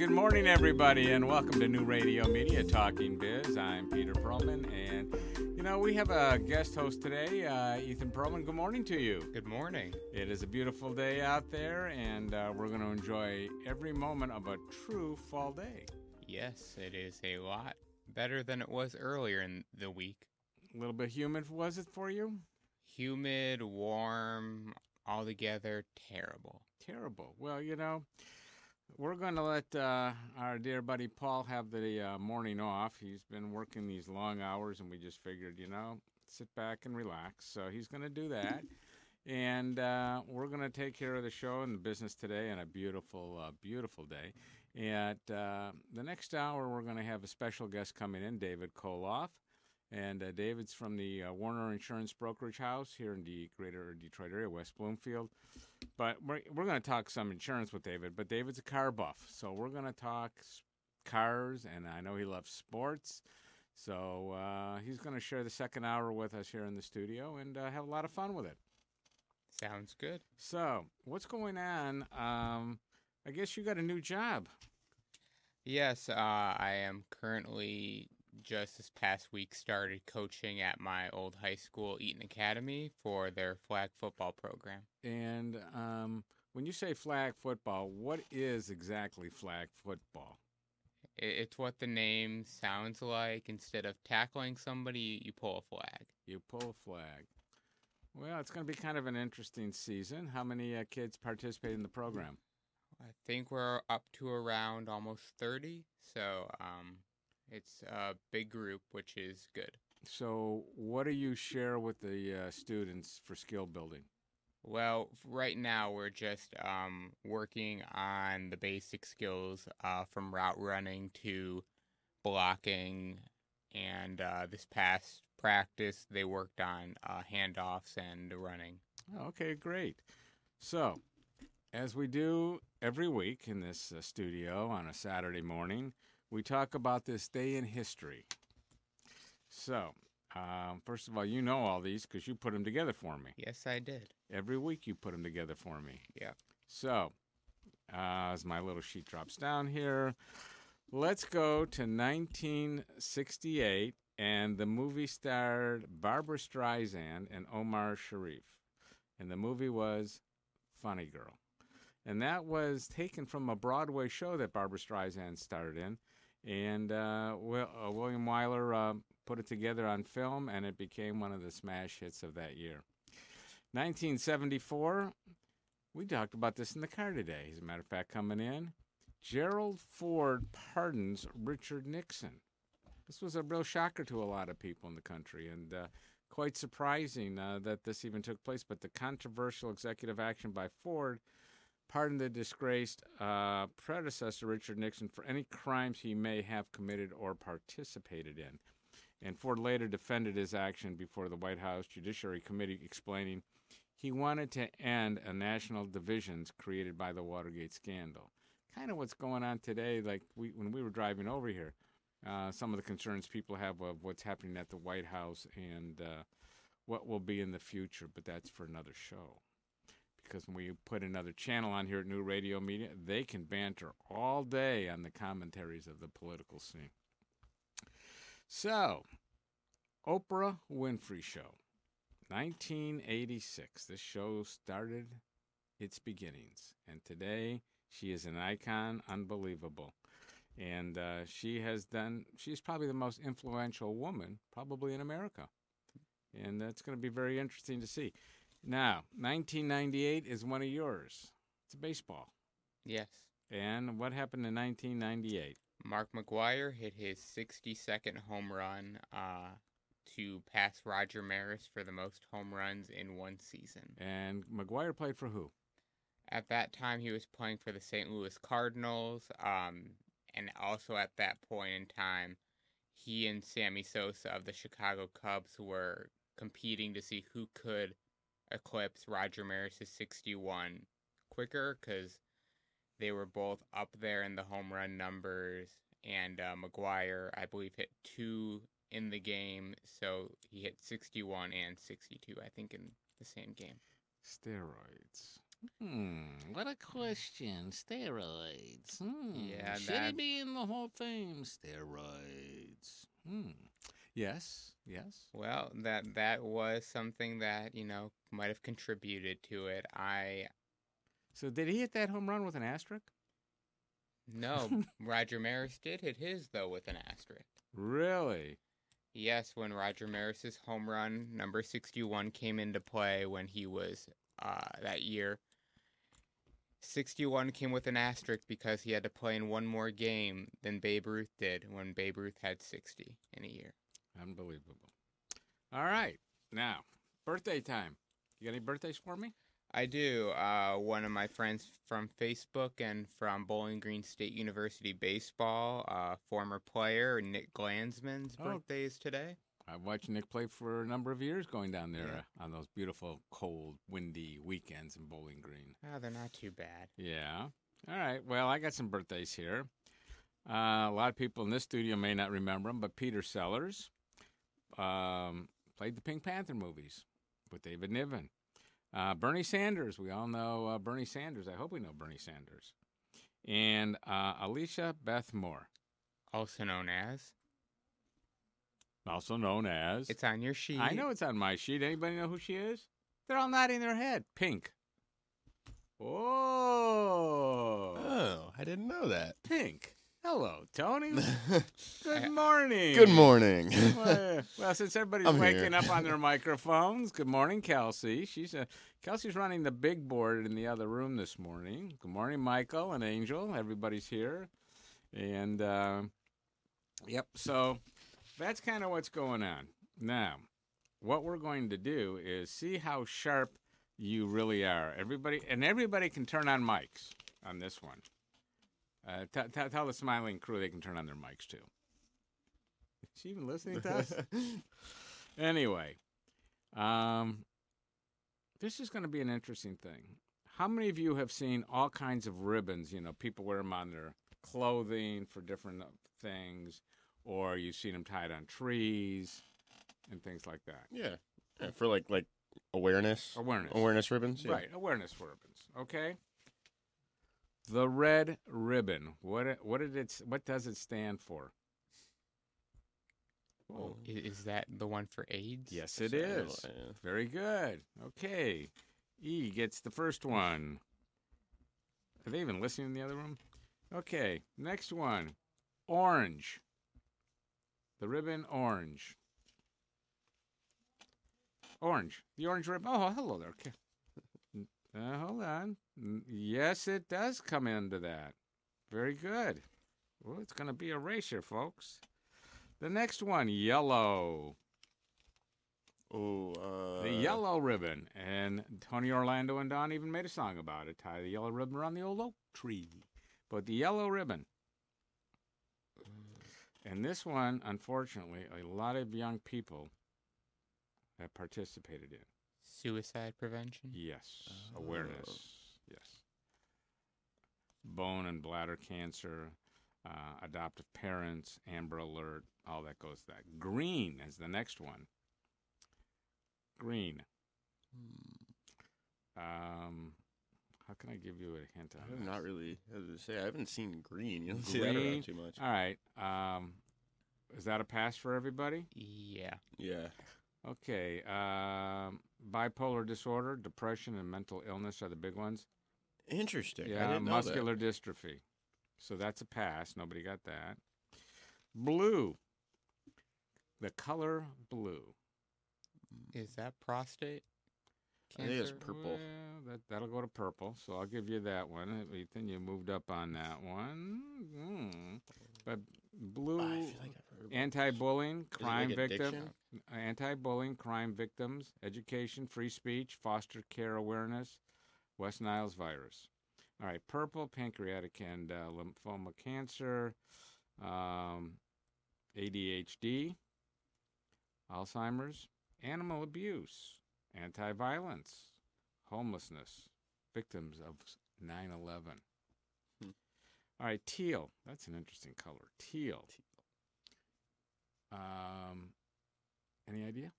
good morning, everybody, and welcome to New Radio Media Talking Biz. I'm Peter Perlman, and you know we have a guest host today, uh, Ethan Perlman. Good morning to you. Good morning. It is a beautiful day out there, and uh, we're going to enjoy every moment of a true fall day. Yes, it is a lot better than it was earlier in the week. A little bit humid, was it for you? Humid, warm, altogether terrible. Terrible. Well, you know. We're going to let uh, our dear buddy Paul have the uh, morning off. He's been working these long hours, and we just figured, you know, sit back and relax. So he's going to do that. And uh, we're going to take care of the show and the business today on a beautiful, uh, beautiful day. And uh, the next hour, we're going to have a special guest coming in, David Koloff. And uh, David's from the uh, Warner Insurance Brokerage House here in the greater Detroit area, West Bloomfield. But we're, we're going to talk some insurance with David, but David's a car buff. So we're going to talk cars, and I know he loves sports. So uh, he's going to share the second hour with us here in the studio and uh, have a lot of fun with it. Sounds good. So, what's going on? Um, I guess you got a new job. Yes, uh, I am currently just this past week started coaching at my old high school, Eton Academy, for their flag football program. And um, when you say flag football, what is exactly flag football? It's what the name sounds like. Instead of tackling somebody, you pull a flag. You pull a flag. Well, it's going to be kind of an interesting season. How many uh, kids participate in the program? I think we're up to around almost 30. So, um, it's a big group, which is good. So, what do you share with the uh, students for skill building? Well, right now we're just um, working on the basic skills uh, from route running to blocking. And uh, this past practice, they worked on uh, handoffs and running. Okay, great. So, as we do every week in this uh, studio on a Saturday morning, we talk about this day in history. So, um, first of all, you know all these because you put them together for me. Yes, I did. Every week you put them together for me. Yeah. So, uh, as my little sheet drops down here, let's go to 1968, and the movie starred Barbra Streisand and Omar Sharif. And the movie was Funny Girl. And that was taken from a Broadway show that Barbra Streisand starred in. And uh, uh, William Wyler uh, put it together on film, and it became one of the smash hits of that year. 1974, we talked about this in the car today. As a matter of fact, coming in, Gerald Ford pardons Richard Nixon. This was a real shocker to a lot of people in the country, and uh, quite surprising uh, that this even took place. But the controversial executive action by Ford pardoned the disgraced uh, predecessor, Richard Nixon, for any crimes he may have committed or participated in. And Ford later defended his action before the White House Judiciary Committee, explaining he wanted to end a national divisions created by the Watergate scandal. Kind of what's going on today, like we, when we were driving over here, uh, some of the concerns people have of what's happening at the White House and uh, what will be in the future, but that's for another show because when we put another channel on here at New Radio Media, they can banter all day on the commentaries of the political scene. So, Oprah Winfrey Show, 1986. This show started its beginnings, and today she is an icon, unbelievable. And uh, she has done, she's probably the most influential woman, probably in America. And that's going to be very interesting to see. Now, 1998 is one of yours. It's baseball. Yes. And what happened in 1998? Mark McGwire hit his 62nd home run uh, to pass Roger Maris for the most home runs in one season. And McGwire played for who? At that time, he was playing for the St. Louis Cardinals. Um, and also at that point in time, he and Sammy Sosa of the Chicago Cubs were competing to see who could eclipse Roger Maris's 61 quicker because they were both up there in the home run numbers. And uh, McGwire, I believe, hit two in the game, so he hit 61 and 62, I think, in the same game. Steroids. Hmm, what a question. Steroids. Hmm. Yeah, Should that- it be in the Hall of Fame? Steroids. Hmm. Yes, yes. Well, that that was something that you know might have contributed to it. I So did he hit that home run with an asterisk? no, Roger Maris did hit his though with an asterisk. Really? Yes, when Roger Maris's home run number sixty-one came into play when he was uh, that year. Sixty-one came with an asterisk because he had to play in one more game than Babe Ruth did when Babe Ruth had sixty in a year. Unbelievable. All right. Now, birthday time. You got any birthdays for me? I do. Uh, one of my friends from Facebook and from Bowling Green State University baseball, uh, former player Nick Glansman's Oh. birthday is today. I've watched Nick play for a number of years going down there Yeah. uh, on those beautiful, cold, windy weekends in Bowling Green. Oh, they're not too bad. Yeah. All right. Well, I got some birthdays here. Uh, a lot of people in this studio may not remember him, but Peter Sellers um, played the Pink Panther movies with David Niven. Uh, Bernie Sanders. We all know uh, Bernie Sanders. I hope we know Bernie Sanders. And uh, Alicia Beth Moore, Also known as. also known as. It's on your sheet. I know it's on my sheet. Anybody know who she is? They're all nodding their head. Pink. Oh, Oh, I didn't know that. Pink. Hello, Tony. Good morning. Good morning. well, well, since everybody's I'm waking here. up on their microphones, good morning, Kelsey. She's uh, Kelsey's running the big board in the other room this morning. Good morning, Michael and Angel. Everybody's here, and uh, yep. So that's kind of what's going on now. What we're going to do is see how sharp you really are. Everybody and everybody can turn on mics on this one. Uh, t- t- tell the smiling crew they can turn on their mics too. Is she even listening to us? anyway, um, this is going to be an interesting thing. How many of you have seen all kinds of ribbons? You know, people wear them on their clothing for different uh, things, or you've seen them tied on trees and things like that. yeah. yeah, for like like awareness, Awareness. awareness ribbons. Yeah. Right, awareness ribbons. Okay. The red ribbon. What what did it what does it stand for? Oh, is that the one for AIDS? Yes, it So, is. Very good. Okay. E gets the first one. Are they even listening in the other room? Okay. Next one. Orange. The ribbon orange. Orange. The orange ribbon. Oh, hello there. Uh, hold on. Yes, it does come into that. Very good. Well, it's going to be here, folks. The next one, yellow. Oh, uh, The yellow ribbon. And Tony Orlando and Dawn even made a song about it. Tie the yellow ribbon around the old oak tree. But the yellow ribbon. And this one, unfortunately, a lot of young people have participated in. Suicide prevention. Yes. Oh. Awareness. Yes. Bone and bladder cancer, uh, adoptive parents, Amber Alert, all that goes to that. Green is the next one. Green. Um, how can I give you a hint on I'm this? not really. As I say, I haven't seen green. You don't see that around too much. All right. Um, is that a pass for everybody? Yeah. Yeah. Okay. Um, bipolar disorder, depression, and mental illness are the big ones. Interesting. I Yeah, didn't know muscular dystrophy. So that's a pass. Nobody got that. Blue. The color blue. Is that prostate? I think it's purple. Well, that that'll go to purple. So I'll give you that one. Ethan, you moved up on that one. Mm. But blue. that. I feel like I've heard about this. Anti-bullying, crime like victim, anti-bullying, crime victims, education, free speech, foster care awareness, West Niles virus. All right, purple, pancreatic and uh, lymphoma cancer, um, ADHD, Alzheimer's, animal abuse, anti-violence, homelessness, victims of 9/11. All right, teal. That's an interesting color. Teal. Um, any idea?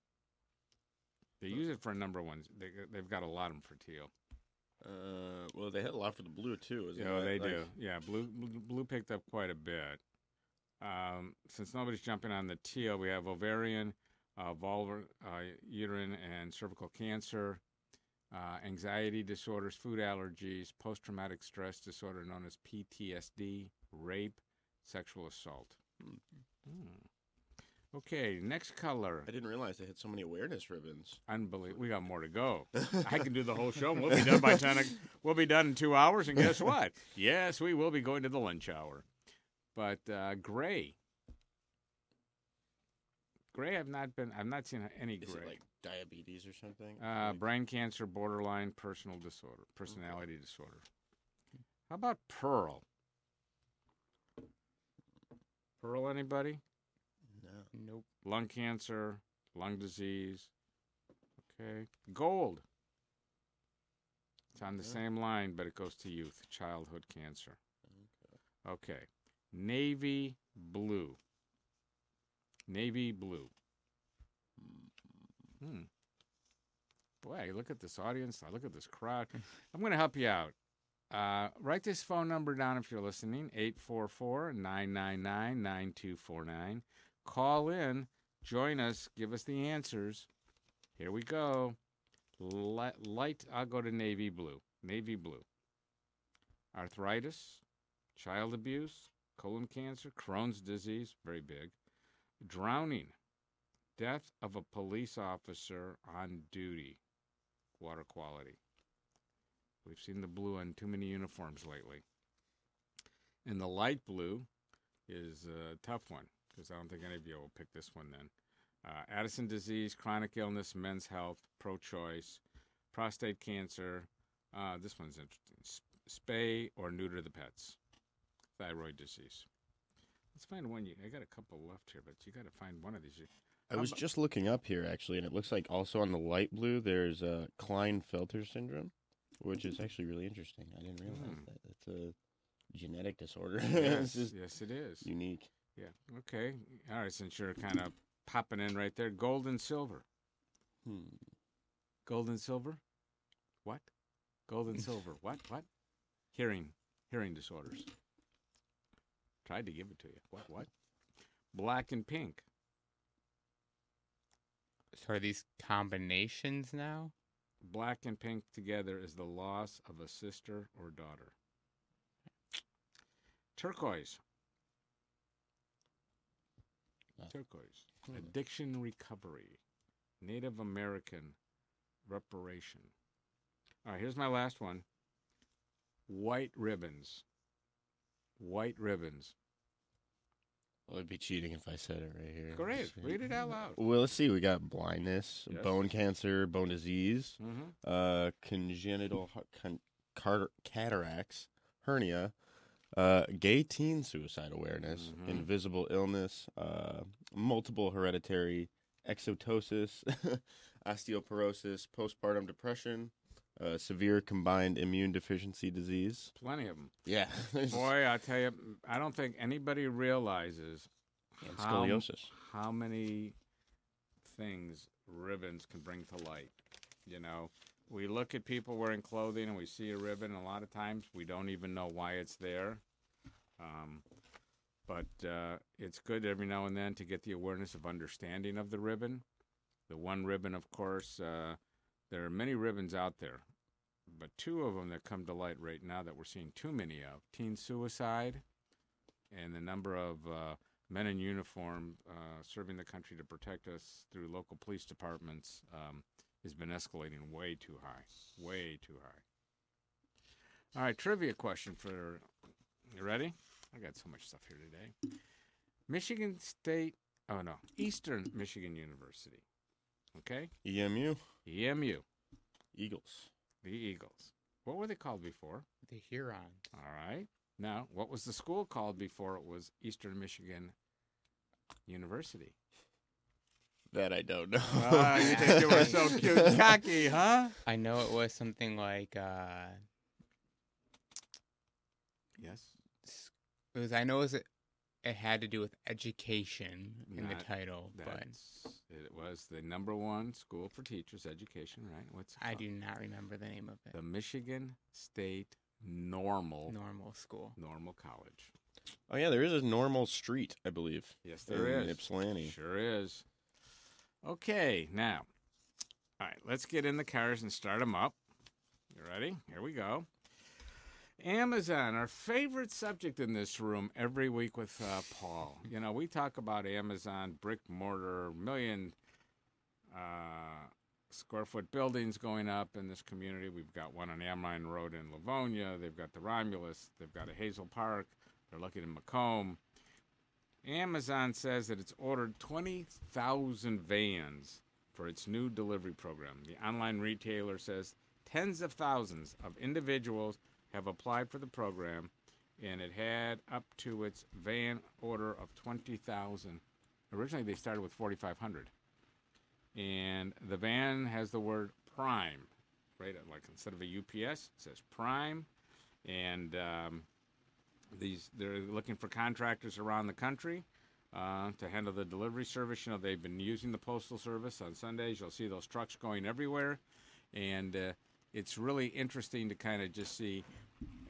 They use it for a number of ones. They, they've got a lot of them for teal. Uh, well, they had a lot for the blue too. Isn't Yeah, they like- do. Yeah, blue blue blue picked up quite a bit. Um, since nobody's jumping on the teal, we have ovarian, uh, vulvar, uh, uterine, and cervical cancer, uh, anxiety disorders, food allergies, post-traumatic stress disorder known as PTSD, rape, sexual assault. Hmm. Okay, next color. I didn't realize they had so many awareness ribbons. Unbelievable. We got more to go. I can do the whole show. and We'll be done by ten. o- We'll be done in two hours, and guess what? Yes, we will be going to the lunch hour. But uh, gray, gray. I've not been. I've not seen any Is gray. it like diabetes or something? uh, Like- brain cancer, borderline personal disorder, personality disorder. How about pearl? Pearl, anybody? no. Nope. Lung cancer, lung disease. Okay, gold. It's on the Yeah. same line, but it goes to youth, childhood cancer. Okay. Navy blue. Navy blue. Hmm. Boy, look at this audience. I Look at this crowd. I'm going to help you out. Uh, write this phone number down if you're listening 844 999 9249. Call in, join us, give us the answers. Here we go. Light, light I'll go to navy blue. Navy blue. Arthritis, child abuse, colon cancer, Crohn's disease, very big. Drowning, death of a police officer on duty, water quality. We've seen the blue on too many uniforms lately. And the light blue is a tough one because I don't think any of you will pick this one then. Uh, Addison disease, chronic illness, men's health, pro choice, prostate cancer. Uh, this one's interesting. Spay or neuter the pets, thyroid disease. Let's find one. You, I got a couple left here, but you got to find one of these. I was just looking up here actually, and it looks like also on the light blue there's a uh, Klinefelter syndrome, which is actually really interesting. I didn't realize Hmm. that it's a genetic disorder. Yes, yes, it is. unique. Yeah. Okay. All right. Since you're kind of popping in right there, gold and silver. Hmm. Gold and silver. What? Gold and silver. What? What? Hearing, hearing disorders. Tried to give it to you. What? What? Black and pink. So are these combinations now? Black and pink together is the loss of a sister or daughter. Turquoise. Turquoise. Hmm. Addiction recovery. Native American reparation. All right, here's my last one. White ribbons. White ribbons. Well, it'd be cheating if I said it right here. Go ahead. Let's see. Read it out loud. Well, let's see. We got blindness, Yes. bone cancer, bone disease, Mm-hmm. uh, congenital con- car- cataracts, hernia, uh, gay teen suicide awareness, Mhm. invisible illness, uh, multiple hereditary exostosis, osteoporosis, postpartum depression, uh, severe combined immune deficiency disease. Plenty of them. Yeah. Boy, I tell you, I don't think anybody realizes and how, scoliosis. how many things ribbons can bring to light. You know, we look at people wearing clothing and we see a ribbon, and a lot of times we don't even know why it's there. Um, but uh, it's good every now and then to get the awareness of understanding of the ribbon. The one ribbon, of course, uh, there are many ribbons out there, but two of them that come to light right now that we're seeing too many of teen suicide and the number of uh, men in uniform uh, serving the country to protect us through local police departments um, has been escalating way too high. Way too high. All right, trivia question for you ready? I got so much stuff here today. Michigan State, oh no, Eastern Michigan University. Okay? EMU, EMU, Eagles. the Eagles. What were they called before? The Hurons. All right. Now, what was the school called before it was Eastern Michigan University? That I don't know. Ah, you think you were so cute and cocky, huh? I know it was something like uh Yes. s- it was I know it was a, it had to do with education in the Not title, but it was the number one school for teachers education, right? What's I do not remember the name of it. The Michigan State Normal Normal school. Normal College. Oh yeah, there is a normal street, I believe. Yes, there in is. Ypsilanti. Sure is. Okay, now, all right, let's get in the cars and start them up. You ready? Here we go. Amazon, our favorite subject in this room every week with uh, Paul. You know, we talk about Amazon, brick mortar, million uh, square foot buildings going up in this community. We've got one on Amrhein Road in Livonia. They've got the Romulus. They've got a Hazel Park. They're looking in Macomb. Amazon says that it's ordered 20,000 vans for its new delivery program. The online retailer says tens of thousands of individuals have applied for the program, and it had up to its van order of 20,000. Originally, they started with 4,500. And the van has the word Prime, right? Like instead of a UPS, it says Prime. And um, these they're looking for contractors around the country uh, to handle the delivery service. You know, they've been using the postal service on Sundays. You'll see those trucks going everywhere, and uh, it's really interesting to kind of just see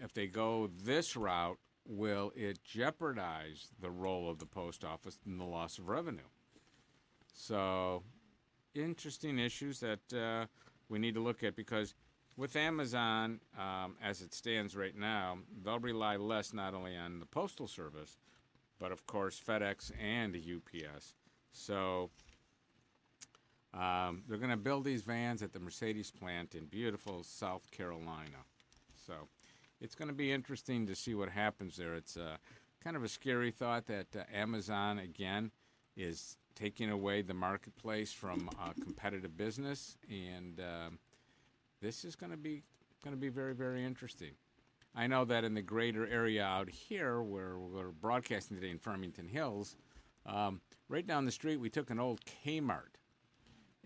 if they go this route, will it jeopardize the role of the post office and the loss of revenue? So, interesting issues that uh, we need to look at because with Amazon, um, as it stands right now, they'll rely less not only on the postal service, but of course FedEx and UPS. So um, they're going to build these vans at the Mercedes plant in beautiful South Carolina. So it's going to be interesting to see what happens there. It's uh, kind of a scary thought that uh, Amazon again is taking away the marketplace from uh, competitive business, and um this is going to be going to be very very interesting. I know that in the greater area out here, where we're broadcasting today in Farmington Hills, um, right down the street, we took an old Kmart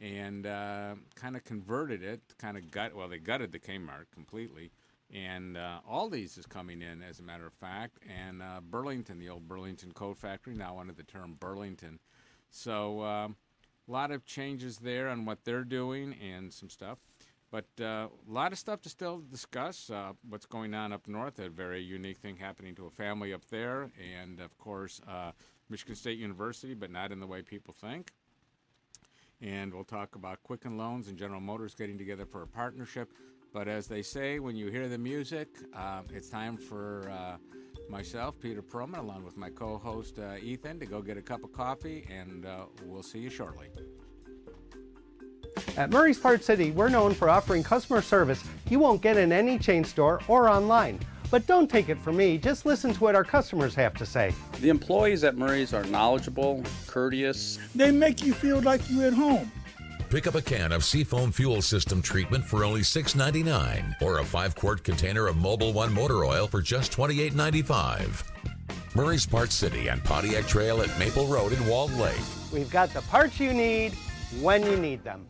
and uh, kind of converted it, kind of gut. Well, they gutted the Kmart completely, and uh, Aldi's is coming in, as a matter of fact, and uh, Burlington, the old Burlington Coat Factory, now under the term Burlington. So um, a lot of changes there on what they're doing and some stuff. But uh, a lot of stuff to still discuss. Uh, what's going on up north? A very unique thing happening to a family up there, and of course, uh, Michigan State University, but not in the way people think. And we'll talk about Quicken Loans and General Motors getting together for a partnership. But as they say, when you hear the music, uh, it's time for uh, myself, Peter Perlman, along with my co host uh, Ethan, to go get a cup of coffee, and uh, we'll see you shortly. At Murray's Part City, we're known for offering customer service you won't get in any chain store or online. But don't take it from me, just listen to what our customers have to say. The employees at Murray's are knowledgeable, courteous. They make you feel like you're at home. Pick up a can of Seafoam Fuel System treatment for only $6.99 or a 5 quart container of Mobil One motor oil for just $28.95. Murray's Parts City and Pontiac Trail at Maple Road in Walled Lake. We've got the parts you need when you need them.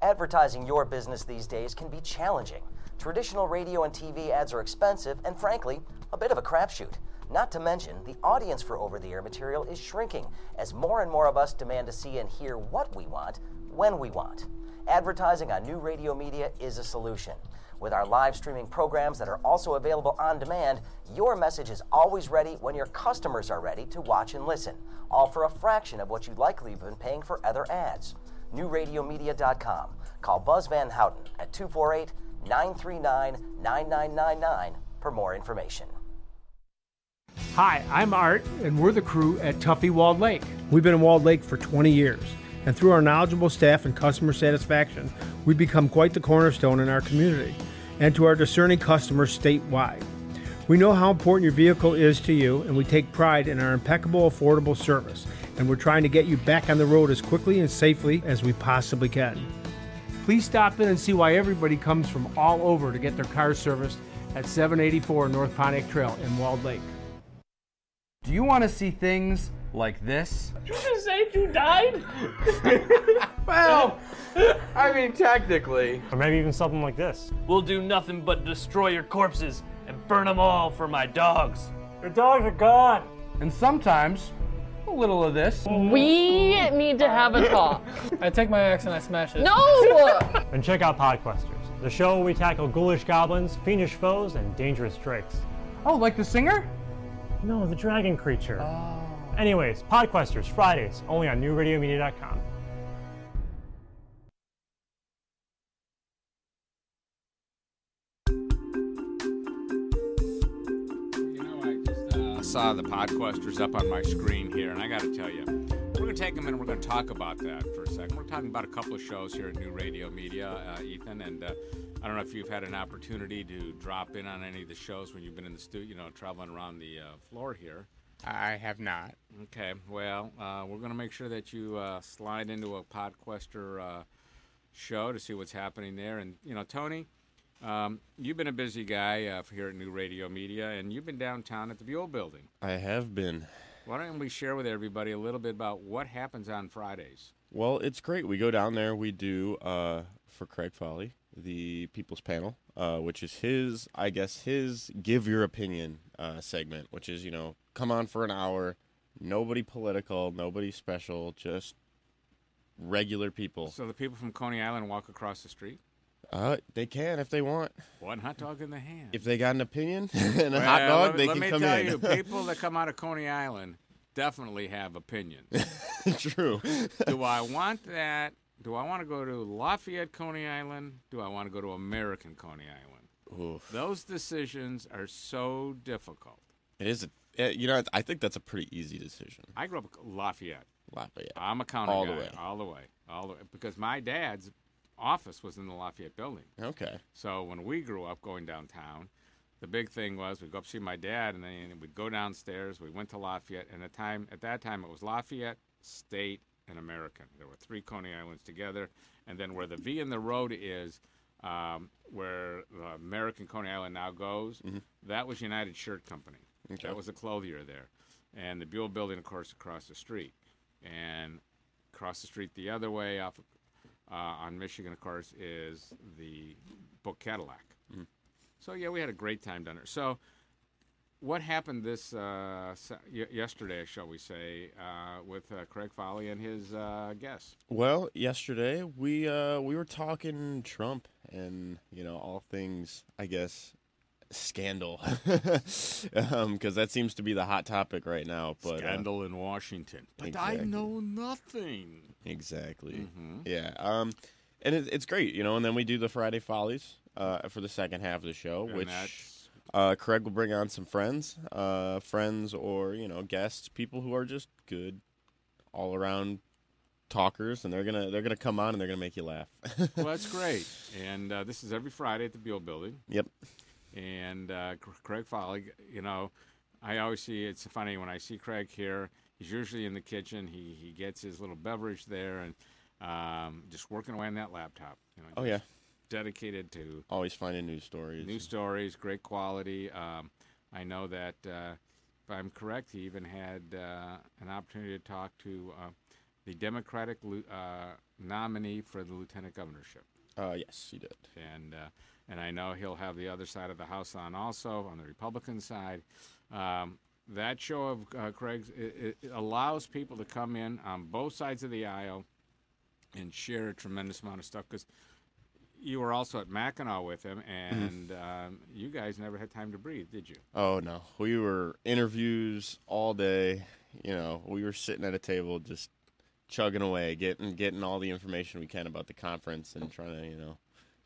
Advertising your business these days can be challenging. Traditional radio and TV ads are expensive and, frankly, a bit of a crapshoot. Not to mention, the audience for over the air material is shrinking as more and more of us demand to see and hear what we want when we want. Advertising on new radio media is a solution. With our live streaming programs that are also available on demand, your message is always ready when your customers are ready to watch and listen, all for a fraction of what you'd likely have been paying for other ads. NewRadioMedia.com. Call Buzz Van Houten at 248 939 9999 for more information. Hi, I'm Art, and we're the crew at Tuffy Walled Lake. We've been in Walled Lake for 20 years, and through our knowledgeable staff and customer satisfaction, we've become quite the cornerstone in our community and to our discerning customers statewide. We know how important your vehicle is to you, and we take pride in our impeccable, affordable service, and we're trying to get you back on the road as quickly and safely as we possibly can. Please stop in and see why everybody comes from all over to get their car serviced at 784 North Pontiac Trail in Walled Lake. Do you want to see things like this? You just say you died? well, I mean, technically. Or maybe even something like this. We'll do nothing but destroy your corpses and burn them all for my dogs. Your dogs are gone. And sometimes, a little of this. We need to have a talk. I take my axe and I smash it. No! And check out Podquesters, the show where we tackle ghoulish goblins, fiendish foes, and dangerous drakes. Oh, like the singer? No, the dragon creature. Oh. Anyways, Podquesters, Fridays, only on newradiomedia.com. You know, I just saw the Podquesters up on my screen here, and I got to tell you, we're going to take a minute. We're going to talk about that for a second. We're talking about a couple of shows here at New Radio Media, uh, Ethan, and uh, I don't know if you've had an opportunity to drop in on any of the shows when you've been in the studio, you know, traveling around the uh, floor here. I have not. Okay, well, uh, we're going to make sure that you uh, slide into a Podquester uh, show to see what's happening there. And, you know, Tony, um, you've been a busy guy uh, here at New Radio Media, and you've been downtown at the Buhl Building. I have been. Why don't we share with everybody a little bit about what happens on Fridays? Well, it's great. We go down there. We do uh, for Craig Foley the People's Panel, uh, which is his, I guess, his give your opinion uh, segment, which is you know come on for an hour, nobody political, nobody special, just regular people. So the people from Coney Island walk across the street. Uh, they can if they want. One hot dog in the hand. If they got an opinion and a hot Well, dog, let, they let can me tell you, people that come out of Coney Island definitely have opinions. True. do I want that? Do I want to go to Lafayette, Coney Island? Do I want to go to American Coney Island? Oof. Those decisions are so difficult. It is. A, you know, I think that's a pretty easy decision. I grew up in Lafayette. Lafayette. I'm a county All guy, the way. all the way, all the way, because my dad's office was in the Lafayette building. Okay. So when we grew up going downtown, the big thing was we'd go up see my dad, and then we'd go downstairs. We went to Lafayette, and at time at that time it was Lafayette, State, and American. There were three Coney Islands together, and then where the V in the road is, um, where the American Coney Island now goes, that was United Shirt Company. Okay. That was the clothier there, and the Buhl Building, of course, across the street, and across the street the other way off uh, on Michigan, of course, is the Book Cadillac. So yeah, we had a great time down there. So, what happened this uh, yesterday, shall we say, uh, with uh, Craig Foley and his uh, guests? Well, yesterday we uh, we were talking Trump and you know all things, I guess, scandal, because that seems to be the hot topic right now. But uh, Scandal in Washington, but I know nothing. exactly, Mhm. yeah. Um, and it, it's great, you know. And then we do the Friday Follies uh, for the second half of the show, And which uh, Craig will bring on some friends, uh, friends or you know guests, people who are just good, all around talkers, and they're gonna they're gonna come on and they're gonna make you laugh. well, that's great. And uh, this is every Friday at the Buhl Building. Yep. And uh, Craig Foley, you know, I always see it's funny when I see Craig here. He's usually in the kitchen. He he gets his little beverage there and um, just working away on that laptop. You know, Oh, yeah. dedicated to Always finding new stories. New stories, great quality. Um, I know that, uh, if I'm correct, he even had uh, an opportunity to talk to uh, the Democratic uh, nominee for the lieutenant governorship. Uh, yes, he did. And uh, and I know he'll have the other side of the house on also on the Republican side. Um, that show of uh, Craig's it, it allows people to come in on both sides of the aisle and share a tremendous amount of stuff because you were also at Mackinac with him, and um, you guys never had time to breathe, did you? Oh no, we were interviews all day. You know, we were sitting at a table just chugging away, getting getting all the information we can about the conference and trying to you know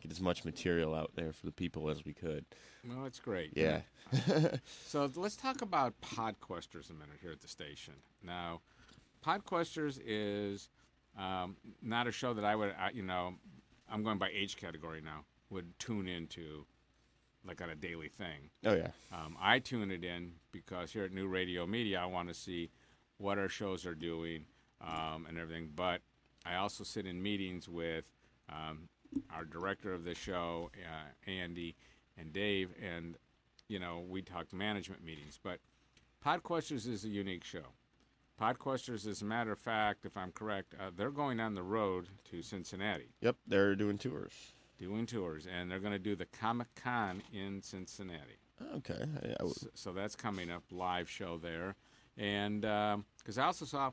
get as much material out there for the people as we could. Well, that's great. Yeah. so let's talk about Podquesters a minute here at the station. Now, Podquesters is um, not a show that I would, uh, you know, I'm going by age category now, would tune into like on a daily thing. Oh, yeah. Um, I tune it in because here at New Radio Media, I want to see what our shows are doing um, and everything. But I also sit in meetings with um, our director of the show, uh, Andy, and Dave, and you know we talk management meetings. But Podquesters is a unique show. Podquesters, as a matter of fact, if I'm correct, uh, they're going on the road to Cincinnati Yep, they're doing tours. doing tours, and they're going to do the Comic Con in Cincinnati. Okay. I- I So, so that's coming up, live show there. And because I also saw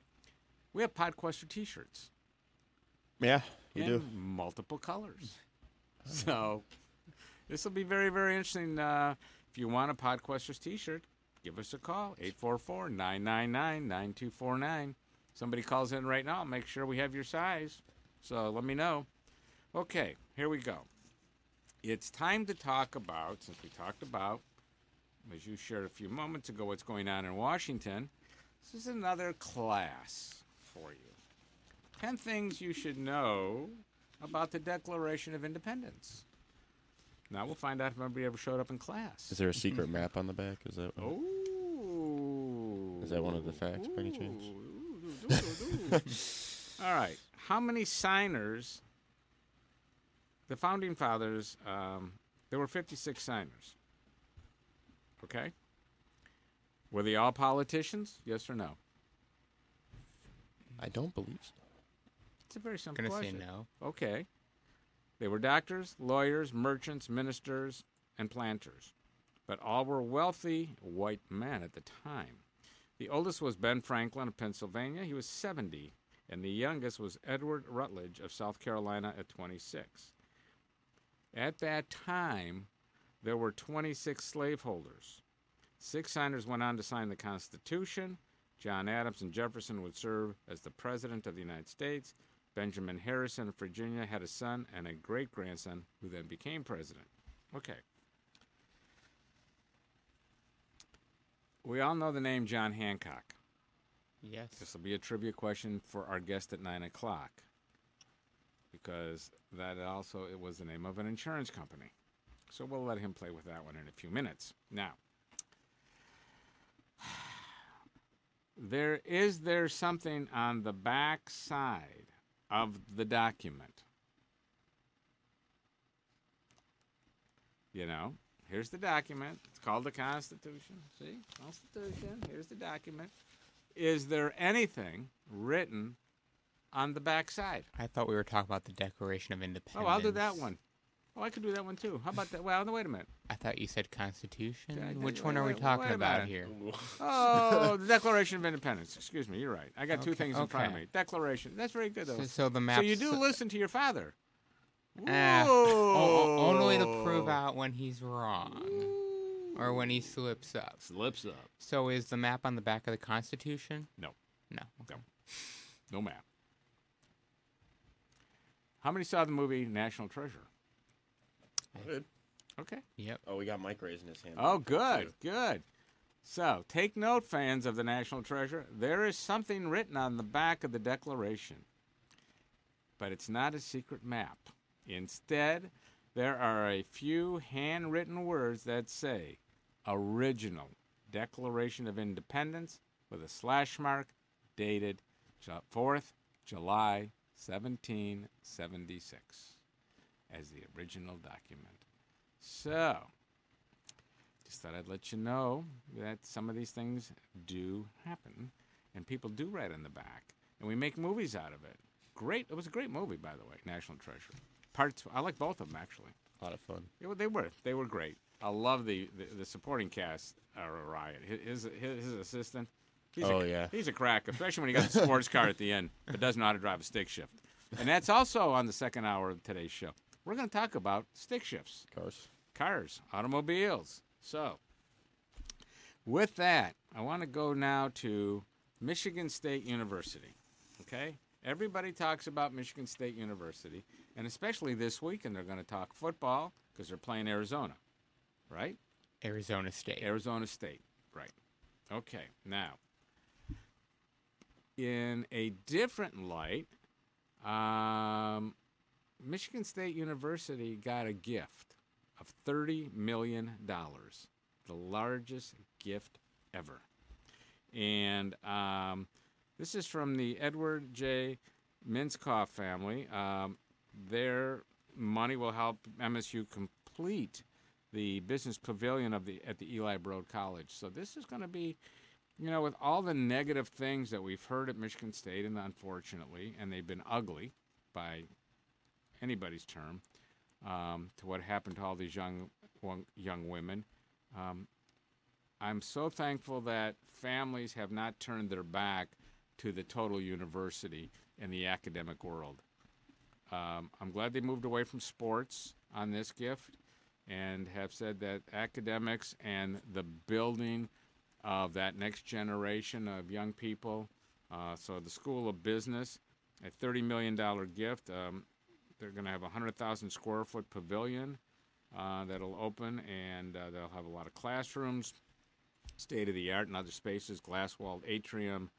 we have Podquester T-shirts Yeah, in do. multiple colors. So this will be very, very interesting. Uh, if you want a Podquesters T-shirt, give us a call 844-999-9249. Somebody calls in right now. I'll make sure we have your size. So let me know. Okay, here we go. It's time to talk about, since we talked about, as you shared a few moments ago, what's going on in Washington. This is another class for you. 10 things you should know about the Declaration of Independence. Now we'll find out if anybody ever showed up in class. Is there a secret map on the back? Is that? Oh. Is that one of the facts by any chance? All right. How many signers? The founding fathers, um, there were 56 signers. Okay? Were they all politicians? Yes or no? I don't believe so. It's a very simple Gonna say question. no. Okay. They were doctors, lawyers, merchants, ministers, and planters. But all were wealthy white men at the time. The oldest was Ben Franklin of Pennsylvania. He was 70. And the youngest was Edward Rutledge of South Carolina at 26. At that time, there were 26 slaveholders. Six signers went on to sign the Constitution. John Adams and Jefferson would serve as the President of the United States. Benjamin Harrison of Virginia had a son and a great grandson who then became president. Okay. We all know the name John Hancock. Yes. This will be a trivia question for our guest at 9 o'clock because that also it was the name of an insurance company. So we'll let him play with that one in a few minutes. Now, there is there something on the back side of the document. You know, here's the document. It's called the Constitution. See? Constitution. Here's the document. Is there anything written on the back side? I thought we were talking about the Declaration of Independence. Oh, I'll do that one. Oh, I could do that one too. How about that? Well, no, wait a minute. I thought you said Constitution. I did. Which one are we wait, talking wait a about minute. here? Oh, the Declaration of Independence. Excuse me, you're right. I got two Okay, things in front of okay. me. Declaration. That's very good, though. So- so the So you do listen to your father. Ah, o- o- only to Whoa. prove out when he's wrong or when he slips up. Slips up. So is the map on the back of the Constitution? No. No. No. No map. How many saw the movie National Treasure? Good. Okay. Yep. Oh, we got Mike raising his hand. Oh, good, good. So, take note, fans of the National Treasure. There is something written on the back of the Declaration, but it's not a secret map. Instead, there are a few handwritten words that say Original Declaration of Independence with a slash mark dated 4th July 1776 as the original document. So, just thought I'd let you know that some of these things do happen, and people do write on the back, and we make movies out of it. Great! It was a great movie, by the way, National Treasure. Parts I like both of them actually. A lot of fun. Yeah, they were they were great. I love the the, the supporting cast are a riot. His his, his assistant. He's Oh, a, yeah. he's a crack, especially when he got the sports car at the end, but doesn't know how to drive a stick shift. And that's also on the second hour of today's show. We're going to talk about stick shifts Cars. cars, automobiles. So, with that, I want to go now to Michigan State University. Okay? Everybody talks about Michigan State University, and especially this weekend, they're going to talk football because they're playing Arizona, right? Arizona State. Arizona State, right. Okay, now, in a different light, um, Michigan State University got a gift of $30 million, the largest gift ever. And um, this is from the Edward J. Minskoff family. Um, their money will help MSU complete the business pavilion of the at the Eli Broad College. So this is going to be, you know, with all the negative things that we've heard at Michigan State, and unfortunately, and they've been ugly by anybody's term, um, to what happened to all these young young women. Um, I'm so thankful that families have not turned their back to the total university and the academic world. Um, I'm glad they moved away from sports on this gift and have said that academics and the building of that next generation of young people. Uh, so the School of Business, a $30 million gift. Um, they're going to have a 100,000 square foot pavilion uh, that'll open, and uh, they'll have a lot of classrooms, state of the art and other spaces, glass walled atrium,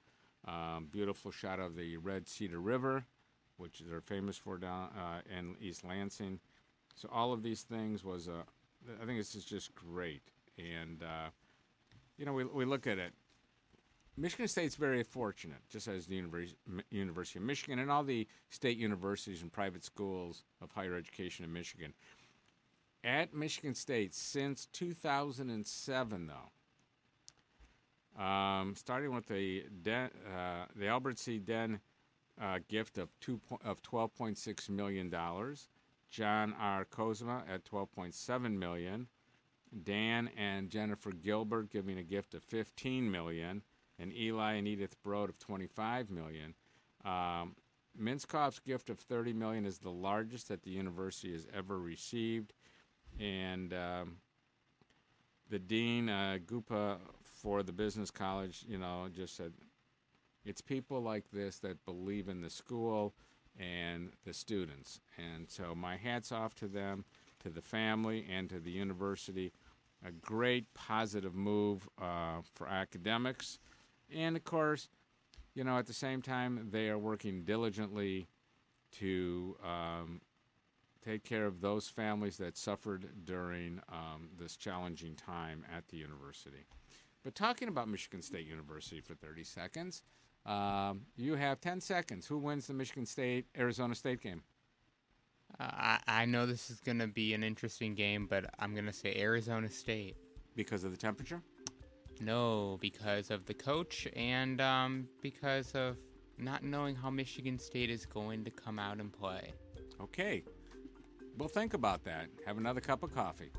um, beautiful shot of the Red Cedar River, which they're famous for down uh, in East Lansing. So all of these things was, I think this is just great. And, uh, you know, we, we look at it. Michigan State's very fortunate, just as the University, of Michigan and all the state universities and private schools of higher education in Michigan. At Michigan State since 2007, though, um, starting with the uh, the Albert C. Den uh, gift of two of twelve point six million dollars, John R. Kozma at twelve point seven million, Dan and Jennifer Gilbert giving a gift of fifteen million, and Eli and Edith Broad of twenty five million. Um, Minskoff's gift of thirty million is the largest that the university has ever received, and um, the dean uh, Gupta for the business college, you know, just said it's people like this that believe in the school and the students. And so my hats off to them, to the family, and to the university. A great positive move uh, for academics. And of course, you know, at the same time, they are working diligently to um, take care of those families that suffered during um, this challenging time at the university. But talking about Michigan State University for 30 seconds, um, you have 10 seconds. Who wins the Michigan State Arizona State game? Uh, I, I know this is going to be an interesting game, but I'm going to say Arizona State. Because of the temperature? No, because of the coach and um, because of not knowing how Michigan State is going to come out and play. Okay. Well, think about that. Have another cup of coffee.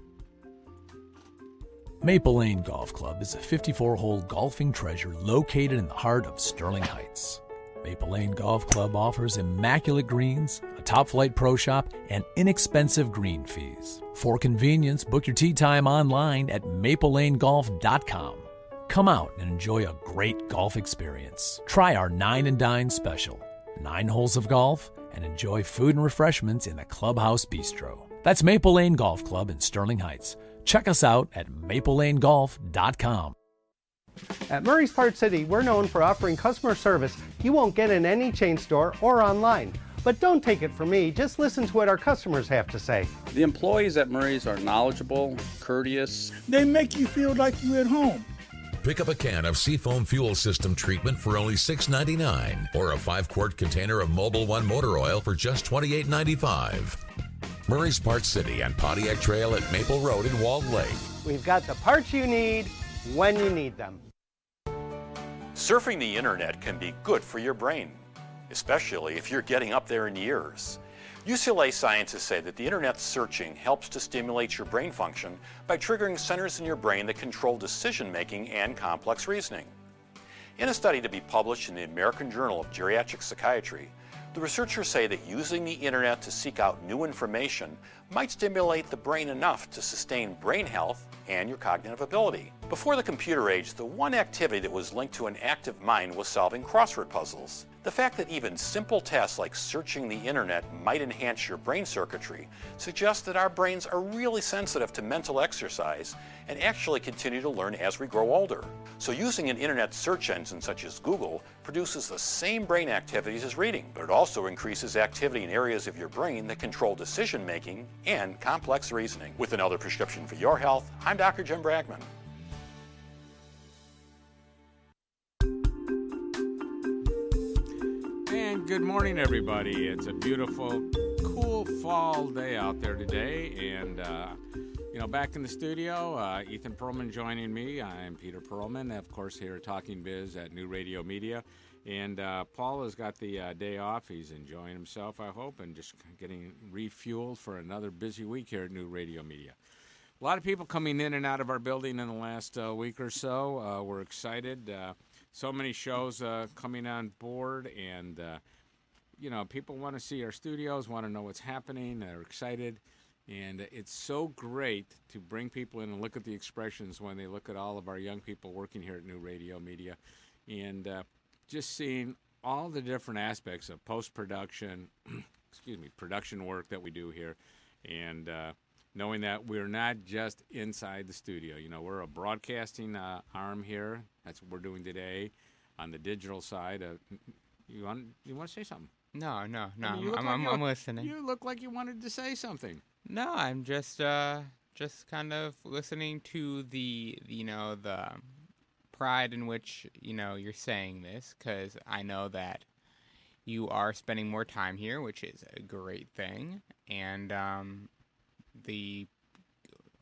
Maple Lane Golf Club is a 54 hole golfing treasure located in the heart of Sterling Heights. Maple Lane Golf Club offers immaculate greens, a top flight pro shop, and inexpensive green fees. For convenience, book your tee time online at maplelanegolf.com. Come out and enjoy a great golf experience. Try our 9 and Dine special. Nine holes of golf and enjoy food and refreshments in the Clubhouse Bistro. That's Maple Lane Golf Club in Sterling Heights. Check us out at maplelanegolf.com. At Murray's Part City, we're known for offering customer service you won't get in any chain store or online. But don't take it from me, just listen to what our customers have to say. The employees at Murray's are knowledgeable, courteous. They make you feel like you're at home. Pick up a can of Seafoam Fuel System treatment for only $6.99 or a 5 quart container of Mobil 1 motor oil for just $28.95. Murray's Parts City and Pontiac Trail at Maple Road in Walled Lake. We've got the parts you need when you need them. Surfing the internet can be good for your brain, especially if you're getting up there in years. UCLA scientists say that the internet searching helps to stimulate your brain function by triggering centers in your brain that control decision making and complex reasoning. In a study to be published in the American Journal of Geriatric Psychiatry, the researchers say that using the internet to seek out new information might stimulate the brain enough to sustain brain health and your cognitive ability. Before the computer age, the one activity that was linked to an active mind was solving crossword puzzles. The fact that even simple tasks like searching the internet might enhance your brain circuitry suggests that our brains are really sensitive to mental exercise and actually continue to learn as we grow older. So using an internet search engine such as Google produces the same brain activities as reading, but it also increases activity in areas of your brain that control decision making and complex reasoning. With another prescription for your health, I'm Dr. Jim Bragman. Good morning, everybody. It's a beautiful, cool fall day out there today. And, uh, you know, back in the studio, uh, Ethan Perlman joining me. I'm Peter Perlman, of course, here at Talking Biz at New Radio Media. And uh, Paul has got the uh, day off. He's enjoying himself, I hope, and just getting refueled for another busy week here at New Radio Media. a lot of people coming in and out of our building in the last uh, week or so. Uh, we're excited. So many shows uh, coming on board, and uh, you know, people want to see our studios, want to know what's happening. They're excited, and it's so great to bring people in and look at the expressions when they look at all of our young people working here at New Radio Media, and uh, just seeing all the different aspects of post production, excuse me, production work that we do here, and uh, knowing that we're not just inside the studio. You know, we're a broadcasting uh, arm here. That's what we're doing today on the digital side. Uh, you want you want to say something? No, no, no. I mean, I'm, I'm, like I'm, I'm listening. You look like you wanted to say something. No, I'm just uh just kind of listening to the you know the pride in which you know you're saying this because I know that you are spending more time here, which is a great thing, and um, the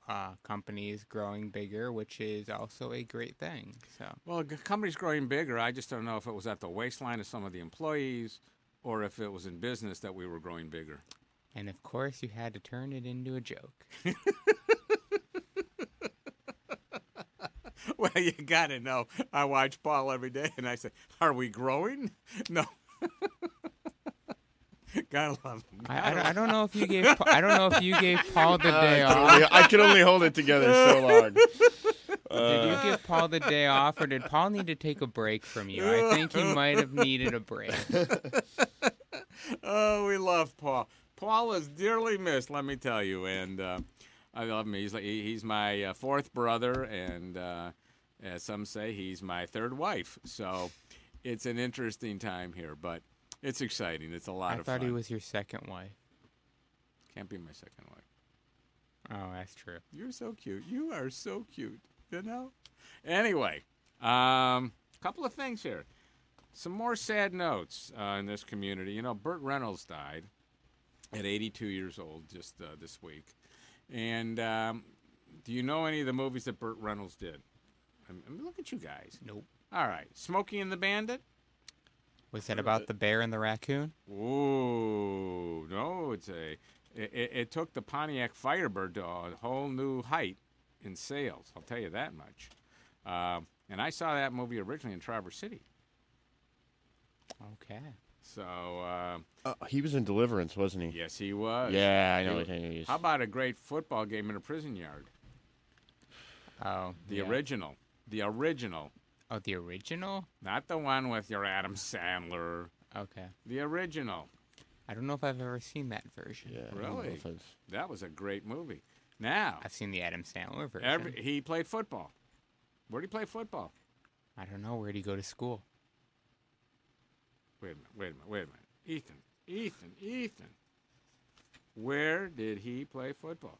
uh, company is growing bigger, which is also a great thing. So Well, the company's growing bigger. I just don't know if it was at the waistline of some of the employees or if it was in business that we were growing bigger. and of course you had to turn it into a joke. Well, you got to know. I watch Paul every day, and I say, "Are we growing?" No. gotta love him. I, I, don't- I don't know if you gave Pa- I don't know if you gave Paul the day I, can off. only, I can only hold it together so long. Did Uh, you give Paul the day off, or did Paul need to take a break from you? I think he might have needed a break. oh, we love Paul. Paul is dearly missed, let me tell you, and uh, I love him. He's like he's my uh, fourth brother, and uh, as some say, he's my third wife. So it's an interesting time here, but it's exciting. It's a lot I of fun. I thought he was your second wife. Can't be my second wife. Oh, that's true. You're so cute. You are so cute. You know. Anyway, um, couple of things here. Some more sad notes uh, in this community. You know, Burt Reynolds died at 82 years old just uh, this week. And um, do you know any of the movies that Burt Reynolds did? I mean, look at you guys. Nope. All right, Smokey and the Bandit. Was that about the bear and the raccoon? Ooh, no, it's a. It, it, it took the Pontiac Firebird to a whole new height in sales. I'll tell you that much. Um, and I saw that movie originally in Traverse City. Okay. So uh, Uh, he was in Deliverance, wasn't he? yes, he was. Yeah, I know He what he is. How about a great football game in a prison yard? Oh, The yeah. original. The original. Oh, the original? Not the one with your Adam Sandler. Okay. The original. I don't know if I've ever seen that version. Yeah, I don't know Really? That was a great movie. Now, I've seen the Adam Sandler version. every, he played football. Where did he play football? I don't know. Where'd he go to school? Wait a minute, wait a minute, wait a minute. Ethan, Ethan, Ethan. Where did he play football?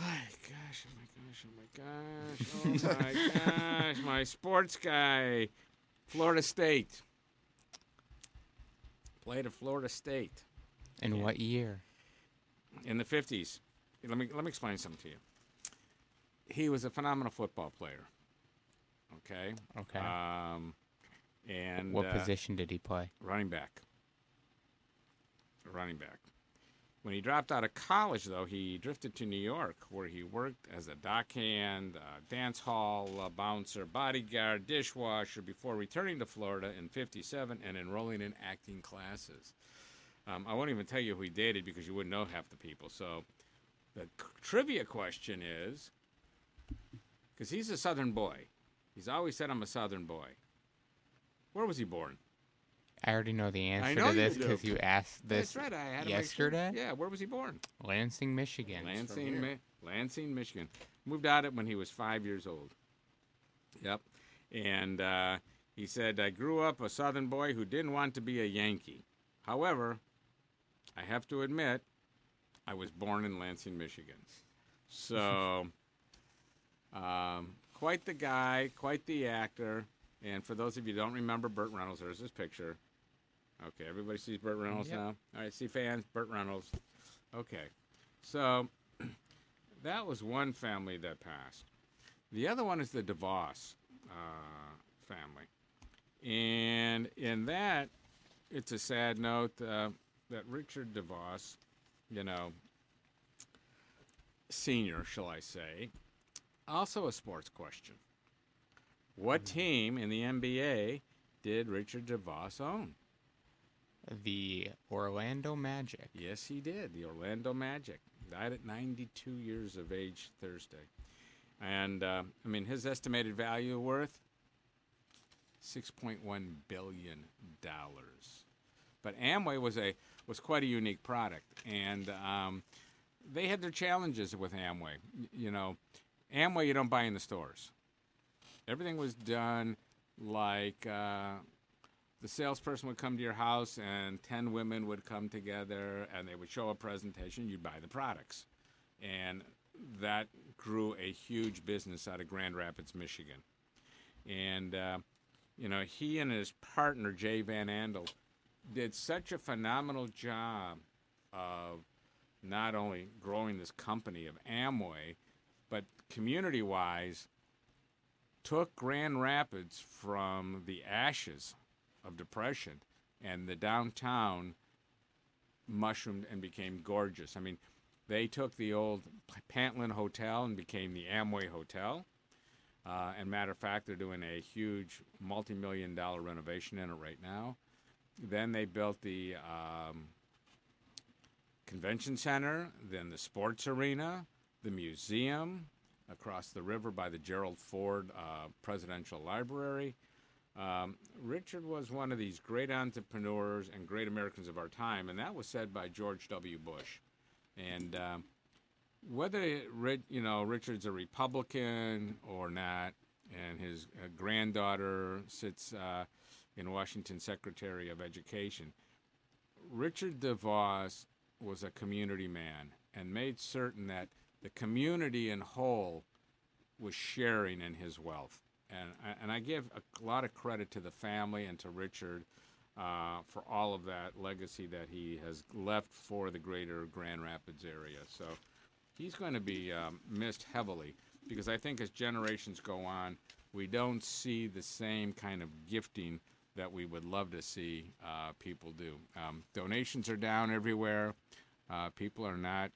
Oh my gosh, oh my gosh, oh my gosh, oh my gosh, my sports guy. Florida State. Played at Florida State In what year? in the 50s. Let me, let me explain something to you. He was a phenomenal football player. Okay? Okay. Um, and what uh, position did he play? Running back. Running back. When he dropped out of college, though, he drifted to New York, where he worked as a dockhand, uh, dance hall uh, bouncer, bodyguard, dishwasher, before returning to Florida in '57 and enrolling in acting classes. Um, I won't even tell you who he dated because you wouldn't know half the people. So, the trivia question is, because he's a Southern boy, he's always said I'm a Southern boy. Where was he born? I already know the answer know to you this do. because you asked this That's right. I had to make sure- yesterday. Yeah, where was he born? Lansing, Michigan. Lansing, Mi- Lansing, Michigan. Moved out it when he was five years old. Yep. And uh, he said, I grew up a Southern boy who didn't want to be a Yankee. However, I have to admit, I was born in Lansing, Michigan. So, um, quite the guy, quite the actor. And for those of you who don't remember Burt Reynolds, there's his picture. Okay, everybody sees Burt Reynolds Yep. now? All right, see fans, Burt Reynolds. Okay, so that was one family that passed. The other one is the DeVos uh, family. And in that, it's a sad note uh, that Richard DeVos, you know, senior, shall I say. Also a sports question. What team in the NBA did Richard DeVos own? The Orlando Magic. Yes, he did. The Orlando Magic. Died at 92 years of age Thursday. And, uh, I mean, his estimated value worth $6.1 billion. But Amway was a was quite a unique product, and um, they had their challenges with Amway. You know, Amway you don't buy in the stores. Everything was done like uh, the salesperson would come to your house, and ten women would come together, and they would show a presentation. You'd buy the products, and that grew a huge business out of Grand Rapids, Michigan. And uh, you know, he and his partner Jay Van Andel did such a phenomenal job of not only growing this company of Amway, but community wise, took Grand Rapids from the ashes of depression and the downtown mushroomed and became gorgeous. I mean, they took the old Pantlind Hotel and became the Amway Hotel. Uh, and matter of fact, they're doing a huge multi-million dollar renovation in it right now. Then they built the um, convention center, then the sports arena, the museum across the river by the Gerald Ford uh, Presidential Library. Um, Richard was one of these great entrepreneurs and great Americans of our time, and that was said by George W. Bush. And um, whether Ri- you know Richard's a Republican or not, and his uh, granddaughter sits uh, in Washington Secretary of Education, Richard DeVos was a community man and made certain that the community in whole was sharing in his wealth. And, I- and I give a lot of credit to the family and to Richard uh, for all of that legacy that he has left for the greater Grand Rapids area. So he's going to be um, missed heavily because I think as generations go on, we don't see the same kind of gifting that we would love to see uh, people do. Um, donations are down everywhere. Uh, people are not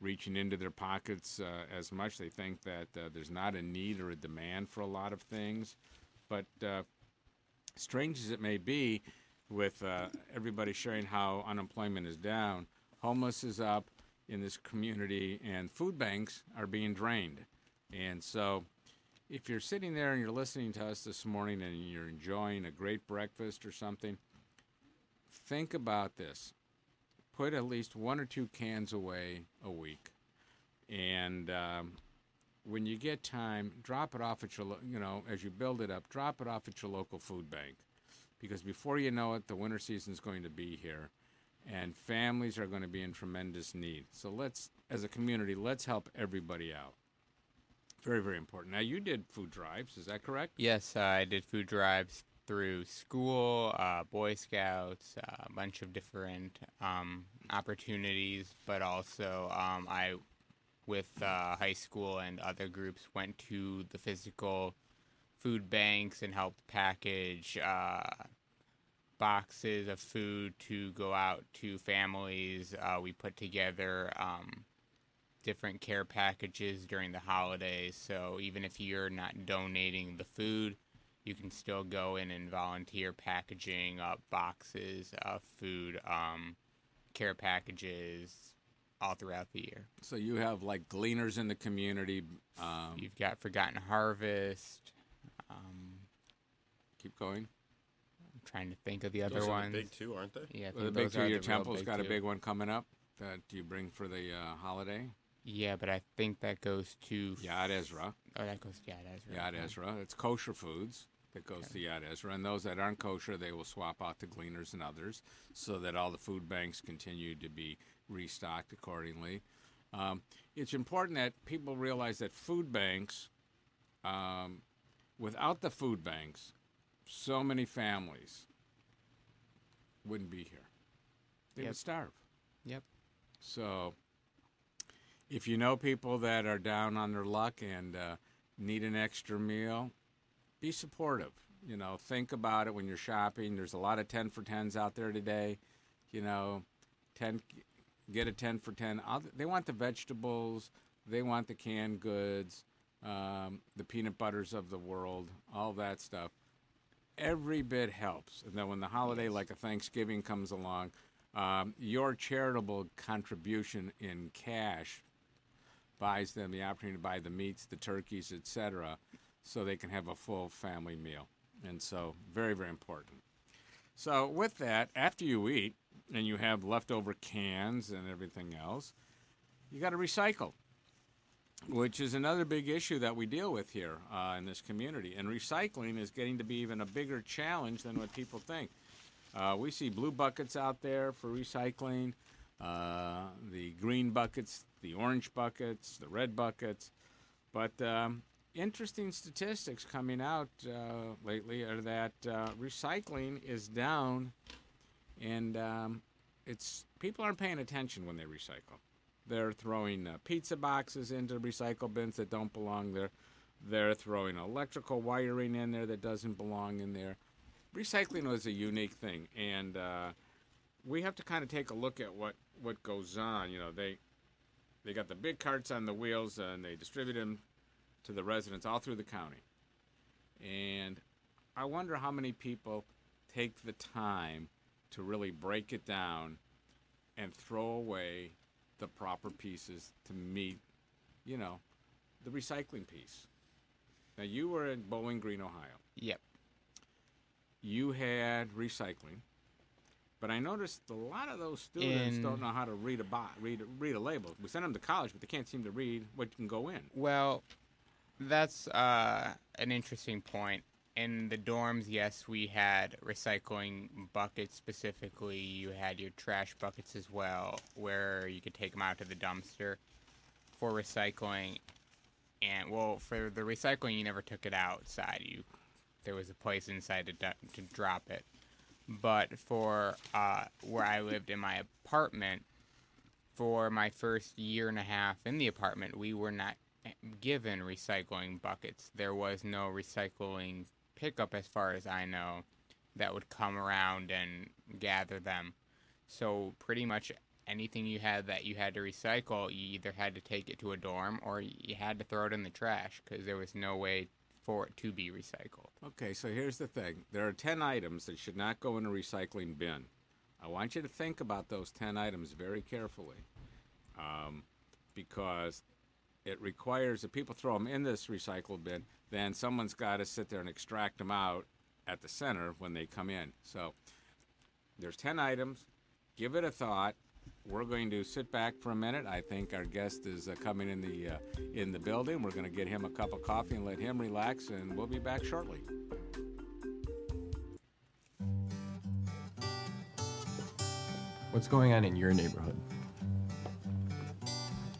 reaching into their pockets uh, as much. They think that uh, there's not a need or a demand for a lot of things. But uh, strange as it may be, with uh, everybody sharing how unemployment is down, homeless is up in this community, and food banks are being drained. And so, if you're sitting there and you're listening to us this morning and you're enjoying a great breakfast or something, think about this. Put at least one or two cans away a week, and um, when you get time, drop it off at your, you know, as you build it up, drop it off at your local food bank, because before you know it, the winter season is going to be here, and families are going to be in tremendous need. So let's, as a community, let's help everybody out. Very, very important. Now, you did food drives, is that correct? Yes, uh, I did food drives through school, uh, Boy Scouts, uh, a bunch of different um, opportunities, but also um, I, with uh, high school and other groups, went to the physical food banks and helped package uh, boxes of food to go out to families. Uh, we put together um, different care packages during the holidays. So even if you're not donating the food, you can still go in and volunteer packaging up boxes of food, um, care packages all throughout the year. So you have like gleaners in the community. Um, You've got Forgotten Harvest. Um, keep going. I'm trying to think of the other Those are the ones. big two, aren't they? Yeah, I Well, the think big two Your temple's real temple's big got a big one coming up that you bring for the uh, holiday. Yeah, but I think that goes to Yad Ezra. Oh, that goes to Yad Ezra. Yad okay. Ezra. It's kosher foods that goes to Yad Ezra, and those that aren't kosher, they will swap out to gleaners and others, so that all the food banks continue to be restocked accordingly. Um, it's important that people realize that food banks, um, without the food banks, so many families wouldn't be here. They Yep. would starve. Yep. So, if you know people that are down on their luck and uh, need an extra meal, be supportive. You know, think about it when you're shopping. There's a lot of 10 for 10s out there today. You know, 10 get a 10 for 10. I'll, they want the vegetables, They want the canned goods, um, the peanut butters of the world, all that stuff. Every bit helps. And then when the holiday like a Thanksgiving comes along, um, your charitable contribution in cash buys them the opportunity to buy the meats, the turkeys, etc., so they can have a full family meal. And so, very, very important. So, with that, after you eat and you have leftover cans and everything else, you got to recycle, which is another big issue that we deal with here uh, in this community. And recycling is getting to be even a bigger challenge than what people think. Uh, we see blue buckets out there for recycling, uh, the green buckets, the orange buckets, the red buckets. But um, interesting statistics coming out uh, lately are that uh, recycling is down, and um, it's people aren't paying attention when they recycle. They're throwing uh, pizza boxes into recycle bins that don't belong there. They're throwing electrical wiring in there that doesn't belong in there. Recycling was a unique thing, and uh, we have to kind of take a look at what, what goes on. You know, they they got the big carts on the wheels, and they distribute them to the residents all through the county. And I wonder how many people take the time to really break it down and throw away the proper pieces to meet, you know, the recycling piece. Now, you were in Bowling Green, Ohio. Yep. You had recycling. But I noticed a lot of those students In- don't know how to read a bo- read read a label. We send them to college, but they can't seem to read what can go in. Well, that's uh, an interesting point. In the dorms, yes, we had recycling buckets specifically. You had your trash buckets as well, where you could take them out to the dumpster for recycling. And well, for the recycling, you never took it outside. You there was a place inside to to drop it. But for uh, where I lived in my apartment, for my first year and a half in the apartment, we were not given recycling buckets. There was no recycling pickup, as far as I know, that would come around and gather them. So pretty much anything you had that you had to recycle, you either had to take it to a dorm or you had to throw it in the trash because there was no way for it to be recycled. Okay, so here's the thing. There are 10 items that should not go in a recycling bin. I want you to think about those 10 items very carefully um, because it requires if people throw them in this recycle bin, then someone's got to sit there and extract them out at the center when they come in. So there's 10 items. Give it a thought. We're going to sit back for a minute. I think our guest is uh, coming in the uh, in the building. We're going to get him a cup of coffee and let him relax, and we'll be back shortly. What's going on in your neighborhood?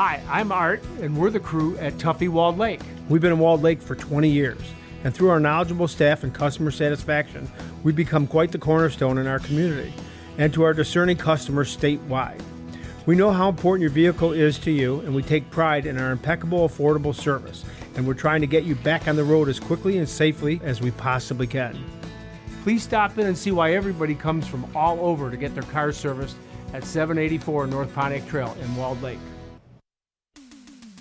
Hi, I'm Art, and we're the crew at Tuffy Walled Lake. We've been in Walled Lake for 20 years, and through our knowledgeable staff and customer satisfaction, we've become quite the cornerstone in our community and to our discerning customers statewide. We know how important your vehicle is to you, and we take pride in our impeccable, affordable service, and we're trying to get you back on the road as quickly and safely as we possibly can. Please stop in and see why everybody comes from all over to get their car serviced at 784 North Pontiac Trail in Walled Lake.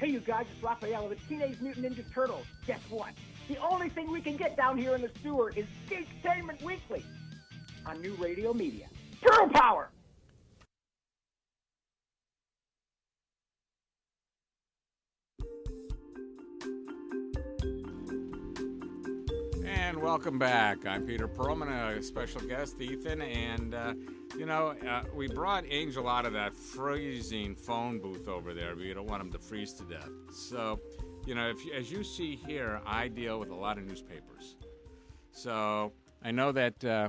Hey, you guys, it's Raphael of the Teenage Mutant Ninja Turtles. Guess what? The only thing we can get down here in the sewer is Geektainment Weekly. on New Radio Media. Turtle Power! And welcome back. I'm Peter Perlman, a special guest, Ethan. And, uh, you know, uh, we brought Angel out of that freezing phone booth over there. We don't want him to freeze to death. So, you know, if as you see here, I deal with a lot of newspapers. So I know that uh,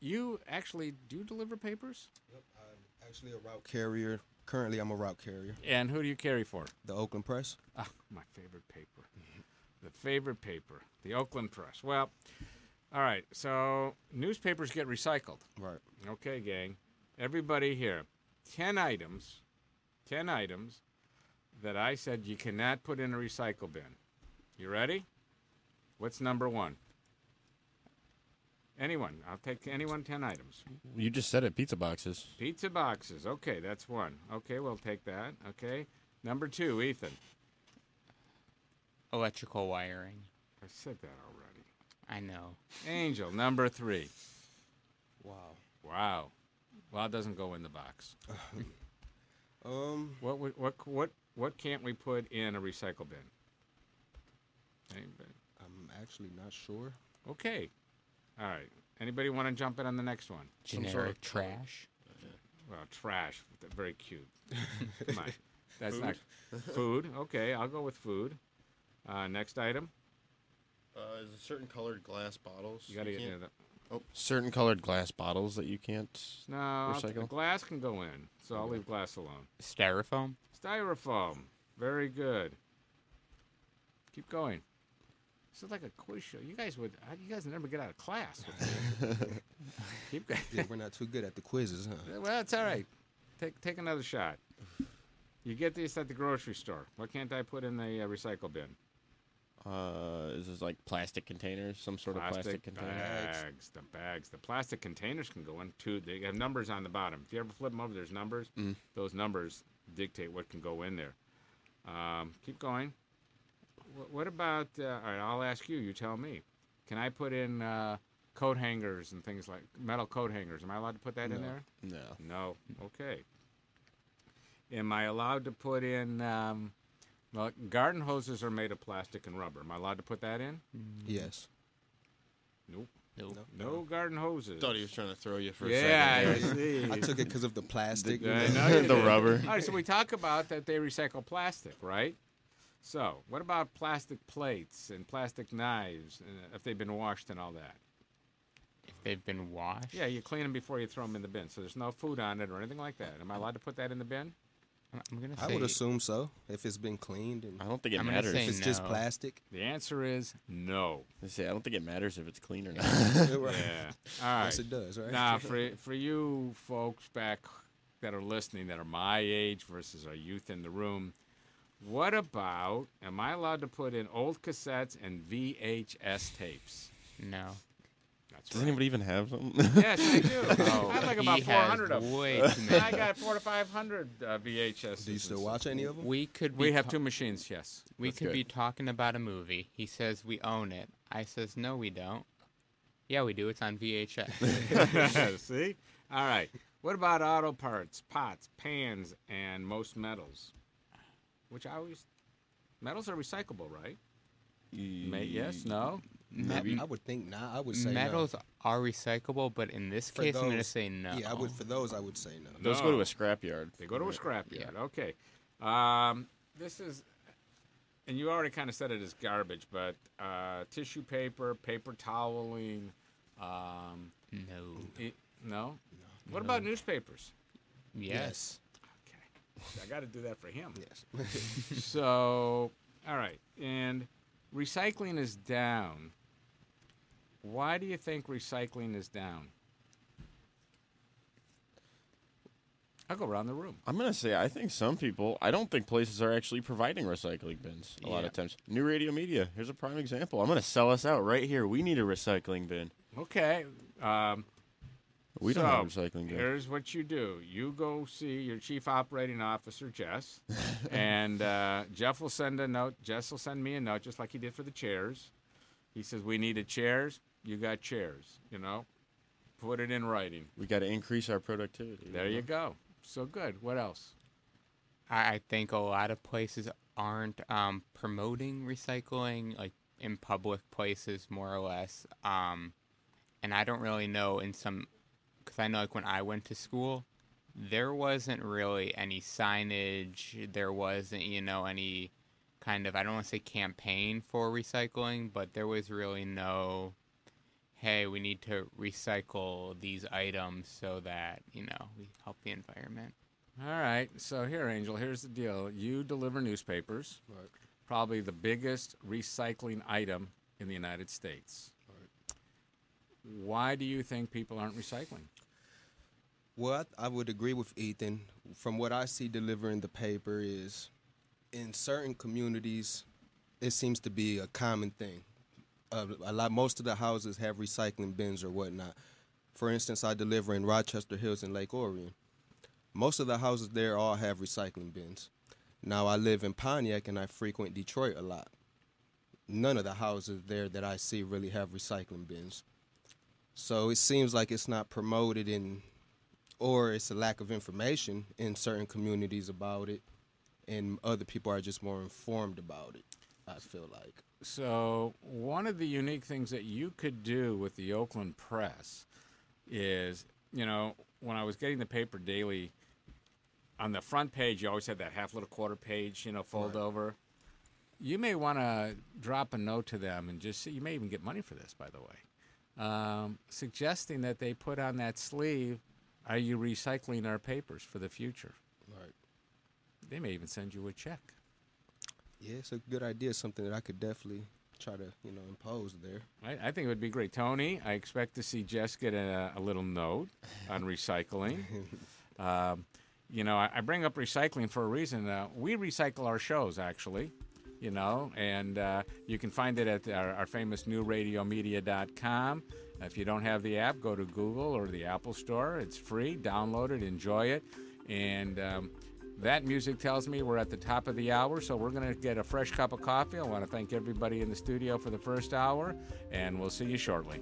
you actually do deliver papers? Yep, I'm actually a route carrier. Currently, I'm a route carrier. And who do you carry for? The Oakland Press. Ah, my favorite paper. The favorite paper, the Oakland Press. Well, all right. So newspapers get recycled. Right. Okay, gang. Everybody here. 10 items, 10 items that I said you cannot put in a recycle bin. You ready? What's number one? Anyone. I'll take anyone 10 items. You just said it. Pizza boxes. Pizza boxes. Okay, that's one. Okay, we'll take that. Okay. Number two, Ethan. Electrical wiring. I said that already. I know. Angel, number three. Wow. Wow. Well, it doesn't go in the box. um. What would- what what what can't we put in a recycle bin? Anybody? I'm actually not sure. Okay. All right. Anybody want to jump in on the next one? Some Generic sort of trash. Well, trash. Very cute. Come on. That's Food? not food. Okay, I'll go with food. Uh, next item. Uh, is a certain colored glass bottles. You got to get can't- into the. Oh, certain colored glass bottles that you can't No, I'll recycle. glass can go in, so I'll leave glass alone. Styrofoam. Styrofoam. Very good. Keep going. This is like a quiz show. You guys would. You guys never get out of class. Keep going. Yeah, we're not too good at the quizzes, huh? Well, it's all right. Take take another shot. You get these at the grocery store. What can't I put in the uh, recycle bin? Uh, is this like plastic containers? Some sort of plastic container? bags. The bags. The plastic containers can go in too. They have numbers on the bottom. If you ever flip them over, there's numbers. Mm. Those numbers dictate what can go in there. Um, keep going. Wh- What about? Uh, all right, I'll ask you. You tell me. Can I put in uh, coat hangers and things like metal coat hangers? Am I allowed to put that in there? No. No. Okay. Am I allowed to put in? Um, well, garden hoses are made of plastic and rubber. Am I allowed to put that in? Yes. Nope. Nope. No garden hoses. Thought he was trying to throw you for a yeah, I second. see. I took it because of the plastic. Yeah, I know you The rubber. All right, so we talk about that they recycle plastic, right? So, what about plastic plates and plastic knives uh, if they've been washed and all that? If they've been washed. Yeah, you clean them before you throw them in the bin, so there's no food on it or anything like that. Am I allowed to put that in the bin? I'm gonna I say. would assume so if it's been cleaned and I don't think it I'm gonna matters. say if it's just no. plastic. The answer is no. I say I don't think it matters if it's clean or not. Right. Yeah. All right. Yes, it does, right? Now, for for you folks back that are listening that are my age versus our youth in the room, what about? Am I allowed to put in old cassettes and VHS tapes? No. That's Does right. anybody even have them? Yes, I do. Oh, I have like about 400 of them. way too many. I got four to 500 uh, VHS. Do you still watch any of them? We could. We have ta- two machines. Yes. We That's could good. be talking about a movie. He says we own it. I says no, we don't. Yeah, we do. It's on VHS. See? All right. What about auto parts, pots, pans, and most metals? Which I always. Metals are recyclable, right? May, yes? No? Maybe. I would think not. I would say no. Metals are recyclable, but in this For case, I'm gonna say no. Yeah, I would. For those, I would say no. Those go to a scrapyard. They go to a scrapyard. Okay. Um, this is, and you already kind of said it as garbage, but uh, tissue paper, paper toweling. Um, No. it, no? What about newspapers? Yes. Okay. I got to do that for him. Yes. so, all right. And recycling is down. Why do you think recycling is down? I'll go around the room. I'm gonna say I think some people. I don't think places are actually providing recycling bins a lot of times. New Radio Media. Here's a prime example. I'm gonna sell us out right here. We need a recycling bin. Okay. Um, We don't have a recycling bin. Here's what you do: you go see your chief operating officer, Jess, and uh, Jeff will send a note. Jess will send me a note, just like he did for the chairs. He says we needed chairs. You got chairs. You know, Put it in writing. We got to increase our productivity. There you go. So good. What else? I, I think a lot of places aren't um, promoting recycling, like in public places, more or less. Um, and I don't really know in some, because I know like when I went to school, there wasn't really any signage. There wasn't, you know, any kind of, I don't want to say campaign for recycling, but there was really no, hey, we need to recycle these items so that, you know, we help the environment. All right. So here, Angel, here's the deal. You deliver newspapers. Right. Probably the biggest recycling item in the United States. Right. Why do you think people aren't recycling? Well, I, I would agree with Ethan. From what I see delivering the paper is in certain communities, it seems to be a common thing. A lot, most of the houses have recycling bins or whatnot. For instance, I deliver in Rochester Hills and Lake Orion. Most of the houses there all have recycling bins. Now I live in Pontiac and I frequent Detroit a lot. None of the houses there that I see really have recycling bins. So it seems like it's not promoted in or it's a lack of information in certain communities about it and other people are just more informed about it. I feel like. So, one of the unique things that you could do with the Oakland Press is, you know, when I was getting the paper daily, on the front page, you always had that half little quarter page, you know, fold Right. over. You may want to drop a note to them and just, you may even get money for this, by the way, um, suggesting that they put on that sleeve, Are you recycling our papers for the future? Right. They may even send you a check. Yeah, it's a good idea. Something that I could definitely try to, you know, impose there. I, I think it would be great. Tony, I expect to see Jess get a, a little note on recycling. um, you know, I, I bring up recycling for a reason. Uh, we recycle our shows, actually, you know, and uh, you can find it at our, our famous newradiomedia.com. If you don't have the app, go to Google or the Apple Store. It's free. Download it, enjoy it. And um, that music tells me we're at the top of the hour, so we're going to get a fresh cup of coffee. I want to thank everybody in the studio for the first hour, and we'll see you shortly.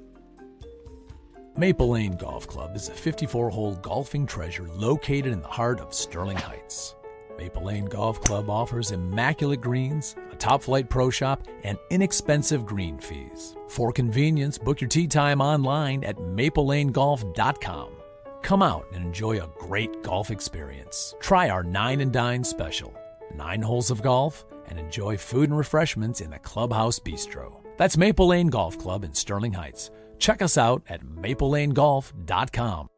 Maple Lane Golf Club is a 54 hole golfing treasure located in the heart of Sterling Heights. Maple Lane Golf Club offers immaculate greens, a top flight pro shop, and inexpensive green fees. For convenience, book your tee time online at maplelanegolf.com. Come out and enjoy a great golf experience. Try our Nine and Dine special nine holes of golf and enjoy food and refreshments in the Clubhouse Bistro. That's Maple Lane Golf Club in Sterling Heights. Check us out at maplelanegolf.com.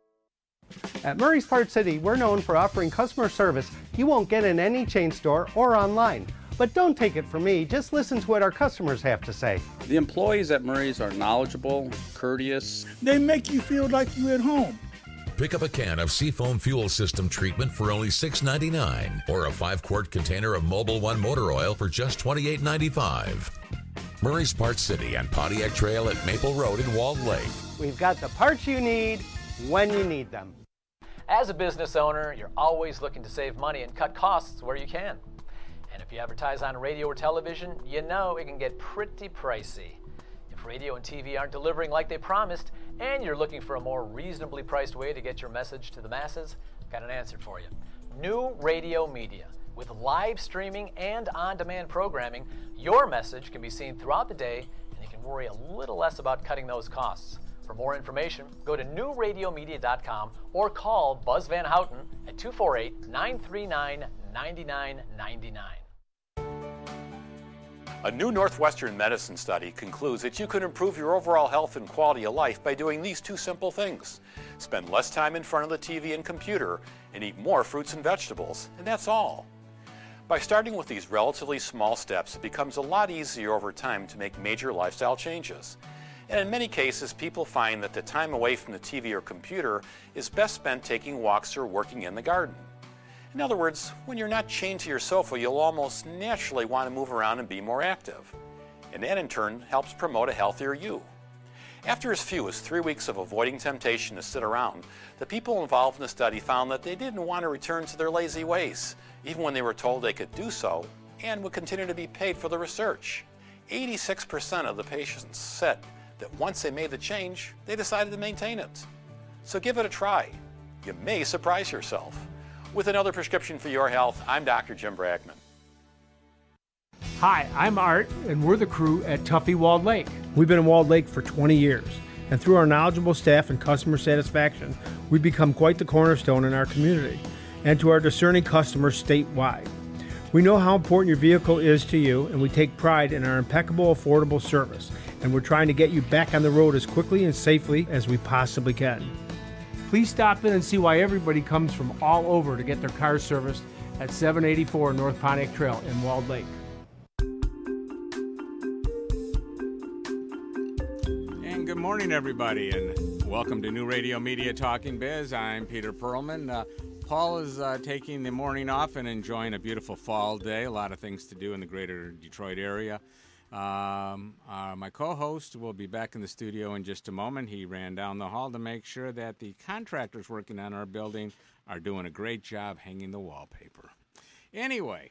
At Murray's Part City, we're known for offering customer service you won't get in any chain store or online. But don't take it from me, just listen to what our customers have to say. The employees at Murray's are knowledgeable, courteous. They make you feel like you're at home. Pick up a can of Seafoam fuel system treatment for only $6.99 or a 5 quart container of Mobil One motor oil for just $28.95. Murray's Part City and Pontiac Trail at Maple Road in Walled Lake. We've got the parts you need when you need them. As a business owner, you're always looking to save money and cut costs where you can. And if you advertise on radio or television, you know it can get pretty pricey. Radio and TV aren't delivering like they promised, and you're looking for a more reasonably priced way to get your message to the masses, I've got an answer for you. New Radio Media. With live streaming and on demand programming, your message can be seen throughout the day and you can worry a little less about cutting those costs. For more information, go to newradiomedia.com or call Buzz Van Houten at 248 939 9999. A new Northwestern medicine study concludes that you can improve your overall health and quality of life by doing these two simple things spend less time in front of the TV and computer, and eat more fruits and vegetables, and that's all. By starting with these relatively small steps, it becomes a lot easier over time to make major lifestyle changes. And in many cases, people find that the time away from the TV or computer is best spent taking walks or working in the garden. In other words, when you're not chained to your sofa, you'll almost naturally want to move around and be more active. And that in turn helps promote a healthier you. After as few as three weeks of avoiding temptation to sit around, the people involved in the study found that they didn't want to return to their lazy ways, even when they were told they could do so, and would continue to be paid for the research. 86% of the patients said that once they made the change, they decided to maintain it. So give it a try. You may surprise yourself. With another prescription for your health, I'm Dr. Jim Bragman. Hi, I'm Art, and we're the crew at Tuffy Walled Lake. We've been in Walled Lake for 20 years, and through our knowledgeable staff and customer satisfaction, we've become quite the cornerstone in our community and to our discerning customers statewide. We know how important your vehicle is to you, and we take pride in our impeccable, affordable service, and we're trying to get you back on the road as quickly and safely as we possibly can. Please stop in and see why everybody comes from all over to get their cars serviced at 784 North Pontiac Trail in Walled Lake. And good morning, everybody, and welcome to New Radio Media Talking Biz. I'm Peter Perlman. Uh, Paul is uh, taking the morning off and enjoying a beautiful fall day. A lot of things to do in the greater Detroit area. Um, uh, my co host will be back in the studio in just a moment. He ran down the hall to make sure that the contractors working on our building are doing a great job hanging the wallpaper. Anyway,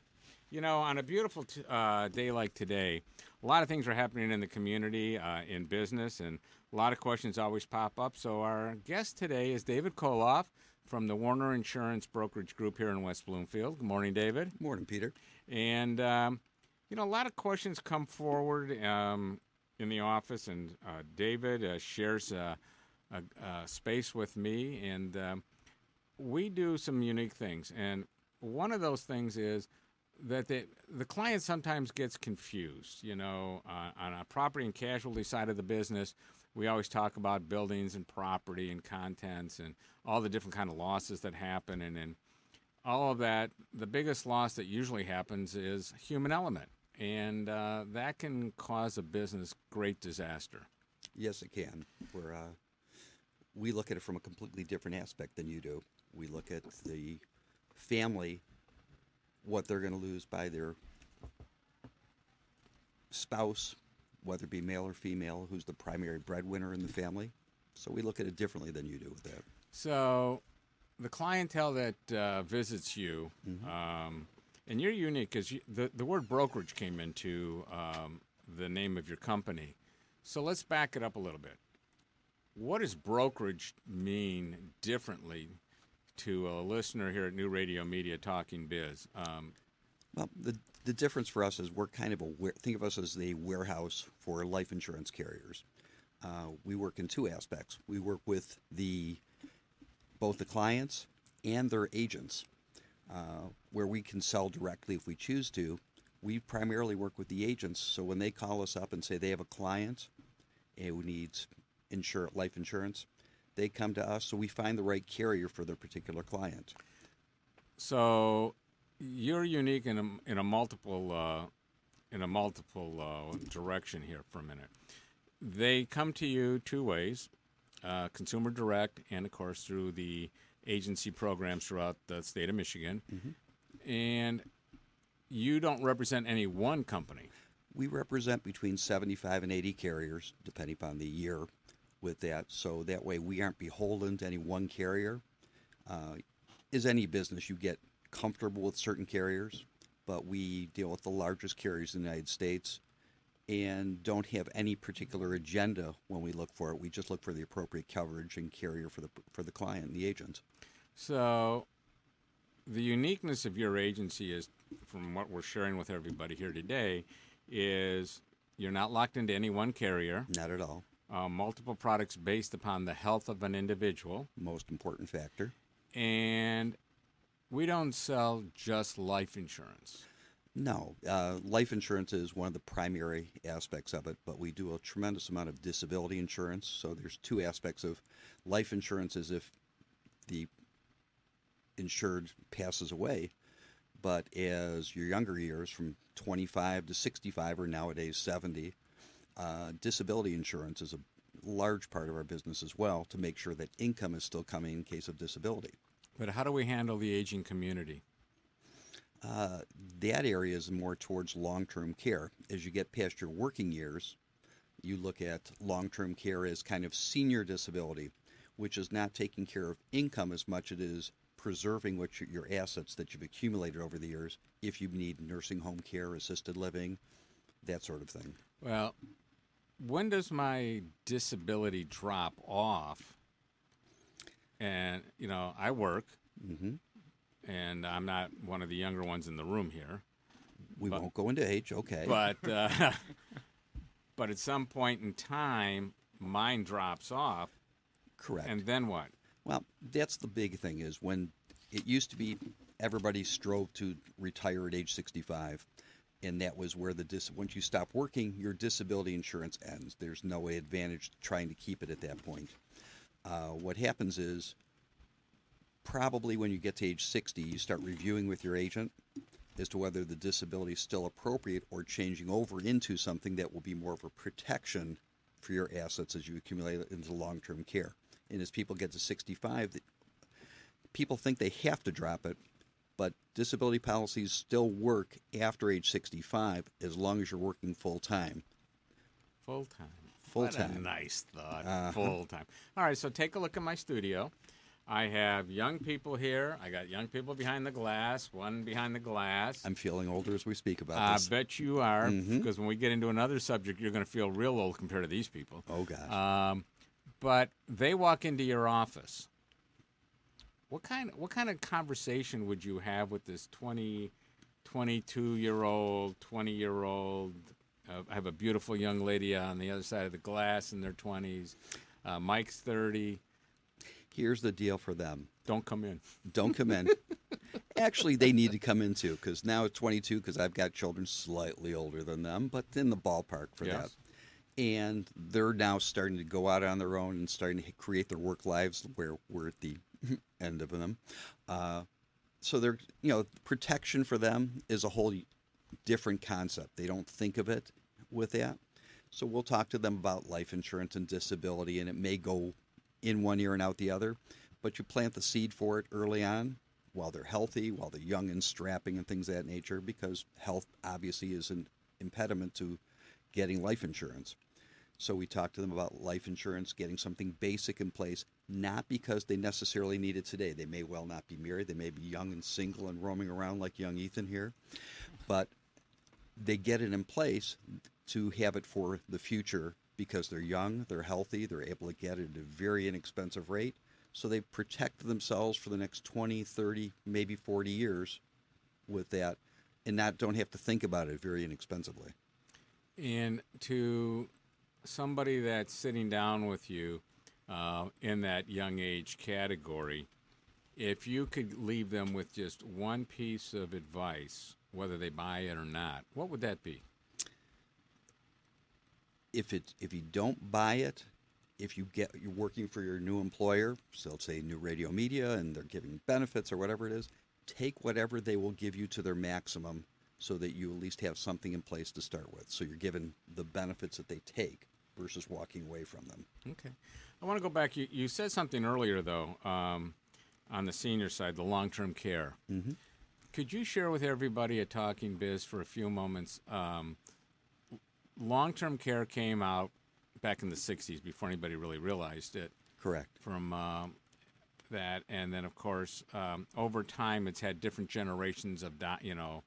you know, on a beautiful t- uh, day like today, a lot of things are happening in the community, uh, in business, and a lot of questions always pop up. So, our guest today is David Koloff from the Warner Insurance Brokerage Group here in West Bloomfield. Good morning, David. Good morning, Peter. And, um, you know, a lot of questions come forward um, in the office, and uh, David uh, shares a, space with me, and um, we do some unique things. And one of those things is that the, the client sometimes gets confused. You know, uh, on a property and casualty side of the business, we always talk about buildings and property and contents and all the different kind of losses that happen, and, and all of that. The biggest loss that usually happens is human element and uh, that can cause a business great disaster. Yes, it can. We're, uh, we look at it from a completely different aspect than you do. We look at the family, what they're going to lose by their spouse, whether it be male or female, who's the primary breadwinner in the family. So we look at it differently than you do with that. So the clientele that uh, visits you. Mm-hmm. Um, and you're unique because you, the, the word brokerage came into um, the name of your company. So let's back it up a little bit. What does brokerage mean differently to a listener here at New Radio Media Talking Biz? Um, well, the, the difference for us is we're kind of a think of us as the warehouse for life insurance carriers. Uh, we work in two aspects. We work with the both the clients and their agents. Uh, where we can sell directly if we choose to. We primarily work with the agents, so when they call us up and say they have a client who needs insure, life insurance, they come to us, so we find the right carrier for their particular client. So you're unique in a, in a multiple uh, in a multiple uh, direction here for a minute. They come to you two ways: uh, consumer direct, and of course through the agency programs throughout the state of Michigan. Mm-hmm. And you don't represent any one company. We represent between 75 and 80 carriers, depending upon the year with that. So that way we aren't beholden to any one carrier. Uh, is any business, you get comfortable with certain carriers, but we deal with the largest carriers in the United States and don't have any particular agenda when we look for it. We just look for the appropriate coverage and carrier for the for the client and the agent. So, the uniqueness of your agency is, from what we're sharing with everybody here today, is you're not locked into any one carrier. Not at all. Uh, multiple products based upon the health of an individual. Most important factor. And we don't sell just life insurance. No, uh, life insurance is one of the primary aspects of it, but we do a tremendous amount of disability insurance. So there's two aspects of life insurance: is if the insured passes away, but as your younger years, from 25 to 65 or nowadays 70, uh, disability insurance is a large part of our business as well to make sure that income is still coming in case of disability. But how do we handle the aging community? Uh, that area is more towards long term care. As you get past your working years, you look at long term care as kind of senior disability, which is not taking care of income as much as it is preserving what your, your assets that you've accumulated over the years if you need nursing home care, assisted living, that sort of thing. Well, when does my disability drop off and you know I work, Mhm. and I'm not one of the younger ones in the room here. We But- won't go into age, okay? But uh, but at some point in time, mine drops off. Correct. And then what? Well, that's the big thing is when it used to be everybody strove to retire at age 65 and that was where the dis- once you stop working your disability insurance ends. There's no advantage to trying to keep it at that point. Uh, what happens is probably when you get to age 60 you start reviewing with your agent as to whether the disability is still appropriate or changing over into something that will be more of a protection for your assets as you accumulate into long-term care and as people get to 65, people think they have to drop it but disability policies still work after age 65 as long as you're working Full time. Full what time. nice thought. Uh-huh. Full time. All right, so take a look at my studio. I have young people here. I got young people behind the glass, one behind the glass. i'm feeling older as we speak about this. I bet you are, Mhm. because when we get into another subject, you're going to feel real old compared to these people. oh gosh Um, but they walk into your office. What kind what kind of conversation would you have with this 20, 22 year old, 20 year old? Uh, I have a beautiful young lady on the other side of the glass in their 20s. Uh, Mike's 30. here's the deal for them Don't come in. don't come in actually they need to come in too because now at 22 because i've got children slightly older than them but in the ballpark for Yes. that and they're now starting to go out on their own and starting to create their work lives where we're at the end of them. Uh, so they're you know protection for them is a whole different concept. They don't think of it with that. So we'll talk to them about life insurance and disability and it may go in one ear and out the other but you plant the seed for it early on while they're healthy while they're young and strapping and things of that nature because health obviously is an impediment to getting life insurance so we talk to them about life insurance, getting something basic in place, not because they necessarily need it today. They may well not be married. They may be young and single and roaming around like young Ethan here. But they get it in place to have it for the future because they're young, they're healthy, they're able to get it at a very inexpensive rate. So they protect themselves for the next 20, 30, maybe 40 years with that and not don't have to think about it very inexpensively. And to somebody that's sitting down with you uh, in that young age category, if you could leave them with just one piece of advice, whether they buy it or not, what would that be? if it if you don't buy it, if you get you're working for your new employer, so let's say new radio media and they're giving benefits or whatever it is, take whatever they will give you to their maximum so that you at least have something in place to start with. So you're given the benefits that they take versus walking away from them. Okay. I want to go back. You, you said something earlier, though, um, on the senior side, the long term care. Mm-hmm. Could you share with everybody at Talking Biz for a few moments? Um, long term care came out back in the 60s before anybody really realized it. Correct. From um, that, and then of course, um, over time, it's had different generations of you know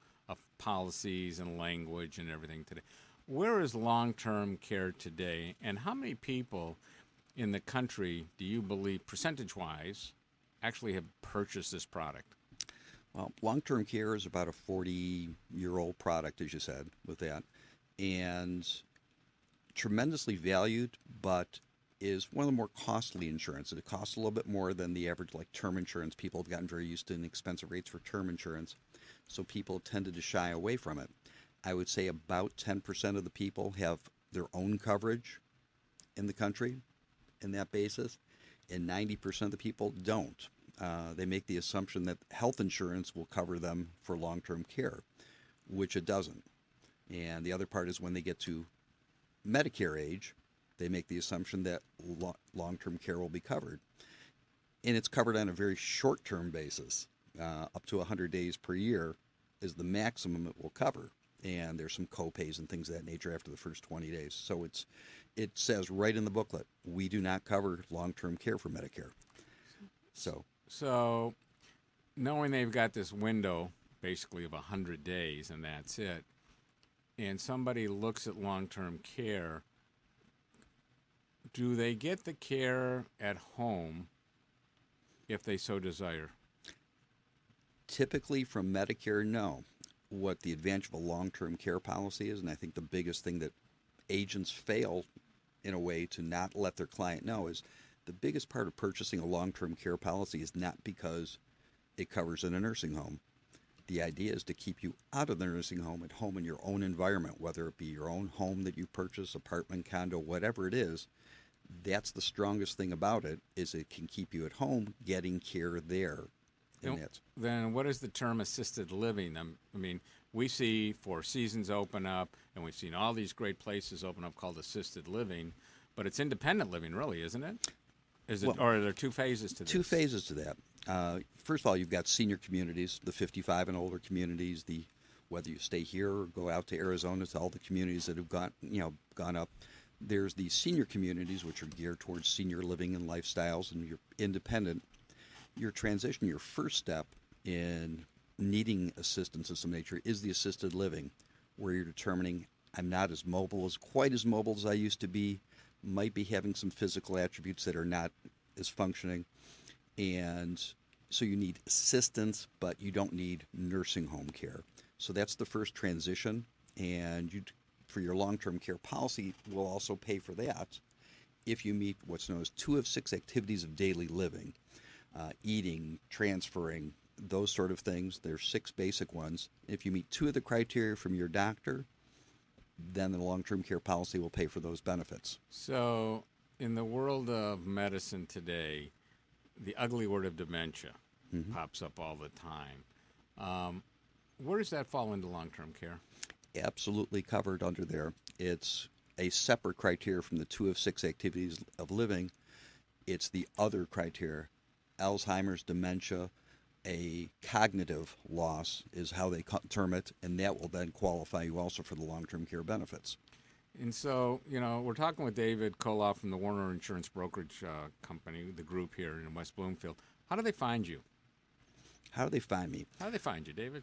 policies and language and everything today. Where is long term care today, and how many people in the country do you believe, percentage wise, actually have purchased this product? Well, long term care is about a 40 year old product, as you said, with that. And tremendously valued, but is one of the more costly insurance. It costs a little bit more than the average, like term insurance. People have gotten very used to inexpensive rates for term insurance, so people tended to shy away from it. I would say about 10% of the people have their own coverage in the country in that basis, and 90% of the people don't. Uh, they make the assumption that health insurance will cover them for long term care, which it doesn't. And the other part is when they get to Medicare age, they make the assumption that lo- long term care will be covered. And it's covered on a very short term basis. Uh, up to 100 days per year is the maximum it will cover. And there's some copays and things of that nature after the first 20 days. So it's it says right in the booklet, we do not cover long term care for Medicare. So So, knowing they've got this window basically of 100 days and that's it, and somebody looks at long term care, do they get the care at home if they so desire? Typically, from Medicare, no. What the advantage of a long term care policy is, and I think the biggest thing that agents fail in a way to not let their client know is the biggest part of purchasing a long term care policy is not because it covers in a nursing home. The idea is to keep you out of the nursing home at home in your own environment, whether it be your own home that you purchase, apartment, condo, whatever it is. That's the strongest thing about it is it can keep you at home getting care there. Then- that's Then what is the term assisted living? Um, I mean, we see Four Seasons open up, and we've seen all these great places open up called assisted living, but it's independent living, really, isn't it? Is it, Well, or are there two phases to this? Two phases to that. Uh, first of all, you've got senior communities, the 55 and older communities. The whether you stay here or go out to Arizona to all the communities that have gone, you know, gone up. There's the senior communities, which are geared towards senior living and lifestyles, and you're independent. Your transition, your first step in needing assistance of some nature is the assisted living, where you're determining I'm not as mobile as quite as mobile as I used to be, might be having some physical attributes that are not as functioning, and so you need assistance, but you don't need nursing home care. So that's the first transition, and you for your long-term care policy will also pay for that if you meet what's known as two of six activities of daily living uh, eating, transferring, those sort of things. There's six basic ones. If you meet two of the criteria from your doctor, then the long term care policy will pay for those benefits. So, in the world of medicine today, the ugly word of dementia Mm-hmm. pops up all the time. Um, where does that fall into long term care? Absolutely covered under there. It's a separate criteria from the two of six activities of living. It's the other criteria Alzheimer's, dementia, a cognitive loss is how they term it, and that will then qualify you also for the long term care benefits. And so, you know, we're talking with David Koloff from the Warner Insurance Brokerage uh, Company, the group here in West Bloomfield. How do they find you? How do they find me? How do they find you, David?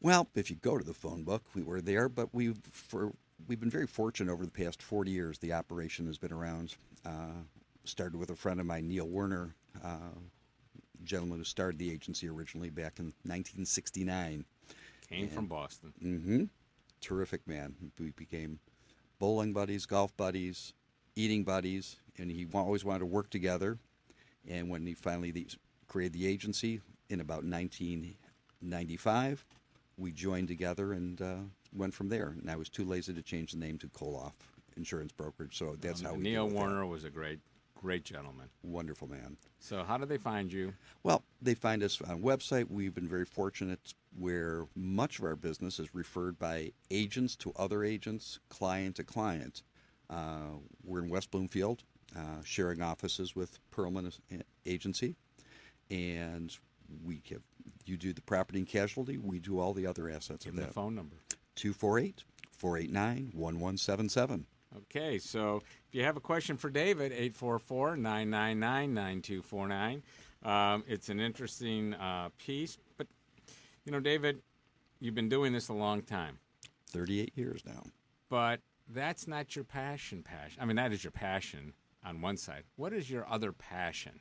Well, if you go to the phone book, we were there, but we've for we've been very fortunate over the past 40 years. The operation has been around. Uh, started with a friend of mine, Neil Werner, uh, gentleman who started the agency originally back in 1969. Came from Boston. Mm-hmm. Terrific man. We became bowling buddies, golf buddies, eating buddies, and he always wanted to work together. And when he finally the, created the agency in about 1995, we joined together and uh, went from there. And I was too lazy to change the name to Koloff Insurance Brokerage, so that's Um, how we Neil with that. Warner was a great, great gentleman. Wonderful man. So, how do they find you? Well, they find us on website. We've been very fortunate where much of our business is referred by agents to other agents, client to client. Uh, we're in West Bloomfield, uh, sharing offices with Perlman Agency, and we have you do the property and casualty. We do all the other assets Give of that. the phone number. 248 489 1177. Okay, so if you have a question for David, 844 999 9249. Um, It's an interesting uh, piece. But, you know, David, you've been doing this a long time. 38 years now. But that's not your passion, passion. I mean, that is your passion on one side. What is your other passion?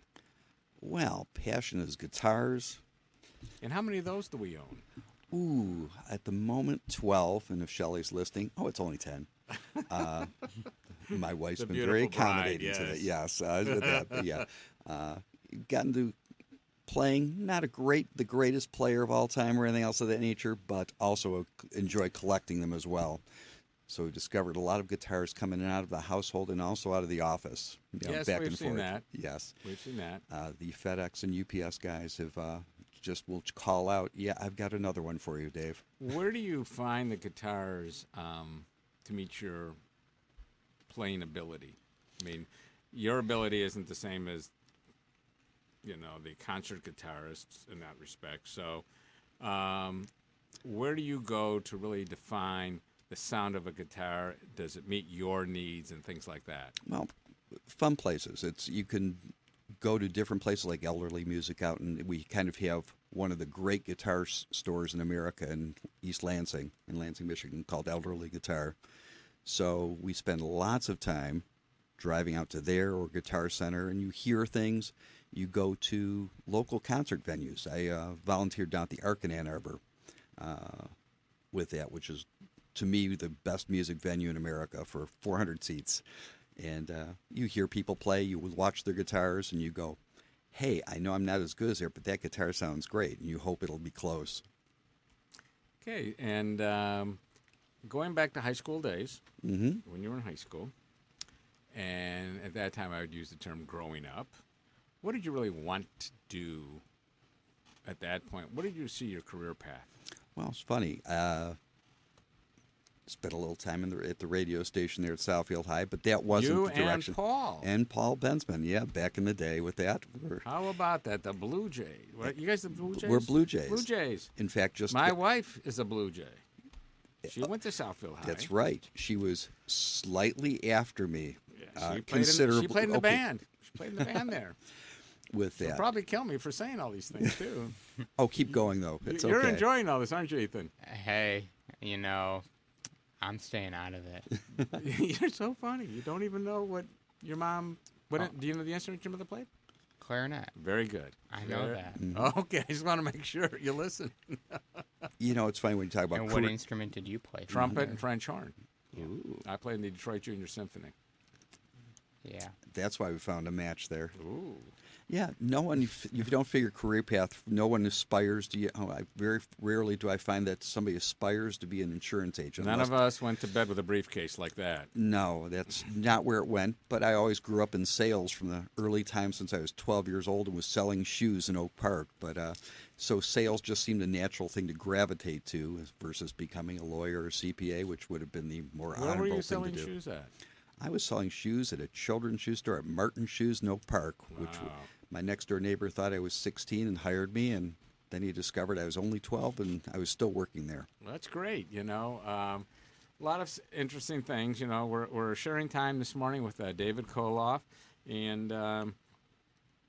Well, passion is guitars. And how many of those do we own? Ooh, at the moment, 12. And if Shelley's listening, oh, it's only 10. Uh, my wife's The been very accommodating to that. yes. Yes, uh, that, yeah. Uh, gotten to playing, not a great, the greatest player of all time or anything else of that nature, but also enjoy collecting them as well. So we discovered a lot of guitars coming in and out of the household and also out of the office. you know, Yes, back we've and seen forth. that. Yes. We've seen that. Uh, the FedEx and UPS guys have uh, just will call out, yeah, I've got another one for you, Dave. Where do you find the guitars um, to meet your playing ability? I mean, your ability isn't the same as you know the concert guitarists in that respect. So, um, where do you go to really define the sound of a guitar? Does it meet your needs and things like that? Well, fun places. It's you can go to different places like Elderly Music out, and we kind of have one of the great guitar stores in America in East Lansing, in Lansing, Michigan, called Elderly Guitar. So we spend lots of time driving out to there or Guitar Center, and you hear things. You go to local concert venues. I uh, volunteered down at the Ark in Ann Arbor uh, with that, which is to me the best music venue in America for 400 seats. And uh, you hear people play, you watch their guitars, and you go, "Hey, I know I'm not as good as there, but that guitar sounds great." And you hope it'll be close. Okay, and um, going back to high school days, Mhm. when you were in high school, and at that time I would use the term growing up. What did you really want to do at that point? What did you see your career path? Well, it's funny. Uh, spent a little time in the, at the radio station there at Southfield High, but that wasn't You the and direction. Paul. and Paul Bensman, yeah, back in the day with that. We're, How about that? The Blue Jay. What, you guys the Blue Jays? we're Blue Jays. Blue Jays. In fact, just My wife is a Blue Jay. She went to Southfield High. That's right. She was slightly after me. uh, She played, in, she played in the okay, band. She played in the band there. With She'll that. probably kill me for saying all these things too. Oh, keep going though. It's You're okay. enjoying all this, aren't you, Ethan? Hey, you know, I'm staying out of it. You're so funny. You don't even know what your mom. What do you know the instrument your mother played? Clarinet. Very good. I know Very- that. Mm-hmm. Okay, I just want to make sure you listen. You know, it's funny when you talk about And what career- instrument did you play? Trumpet Mm-hmm. and French horn. Ooh. I played in the Detroit Junior Symphony. Yeah. That's why we found a match there. Ooh. Yeah, no one. If you don't figure career path, no one aspires to. you- Oh, I very rarely do I find that somebody aspires to be an insurance agent. None of us went to bed with a briefcase like that. No, that's not where it went. But I always grew up in sales from the early time since I was 12 years old and was selling shoes in Oak Park. But uh, so sales just seemed a natural thing to gravitate to versus becoming a lawyer or CPA, which would have been the more Where honorable were you selling shoes at? I was selling shoes at a children's shoe store at Martin Shoes in Oak Park, which w- my next door neighbor thought I was 16 and hired me, and then he discovered I was only 12 and I was still working there. That's great. You know, um, a lot of interesting things. You know, we're, we're sharing time this morning with uh, David Koloff, and um,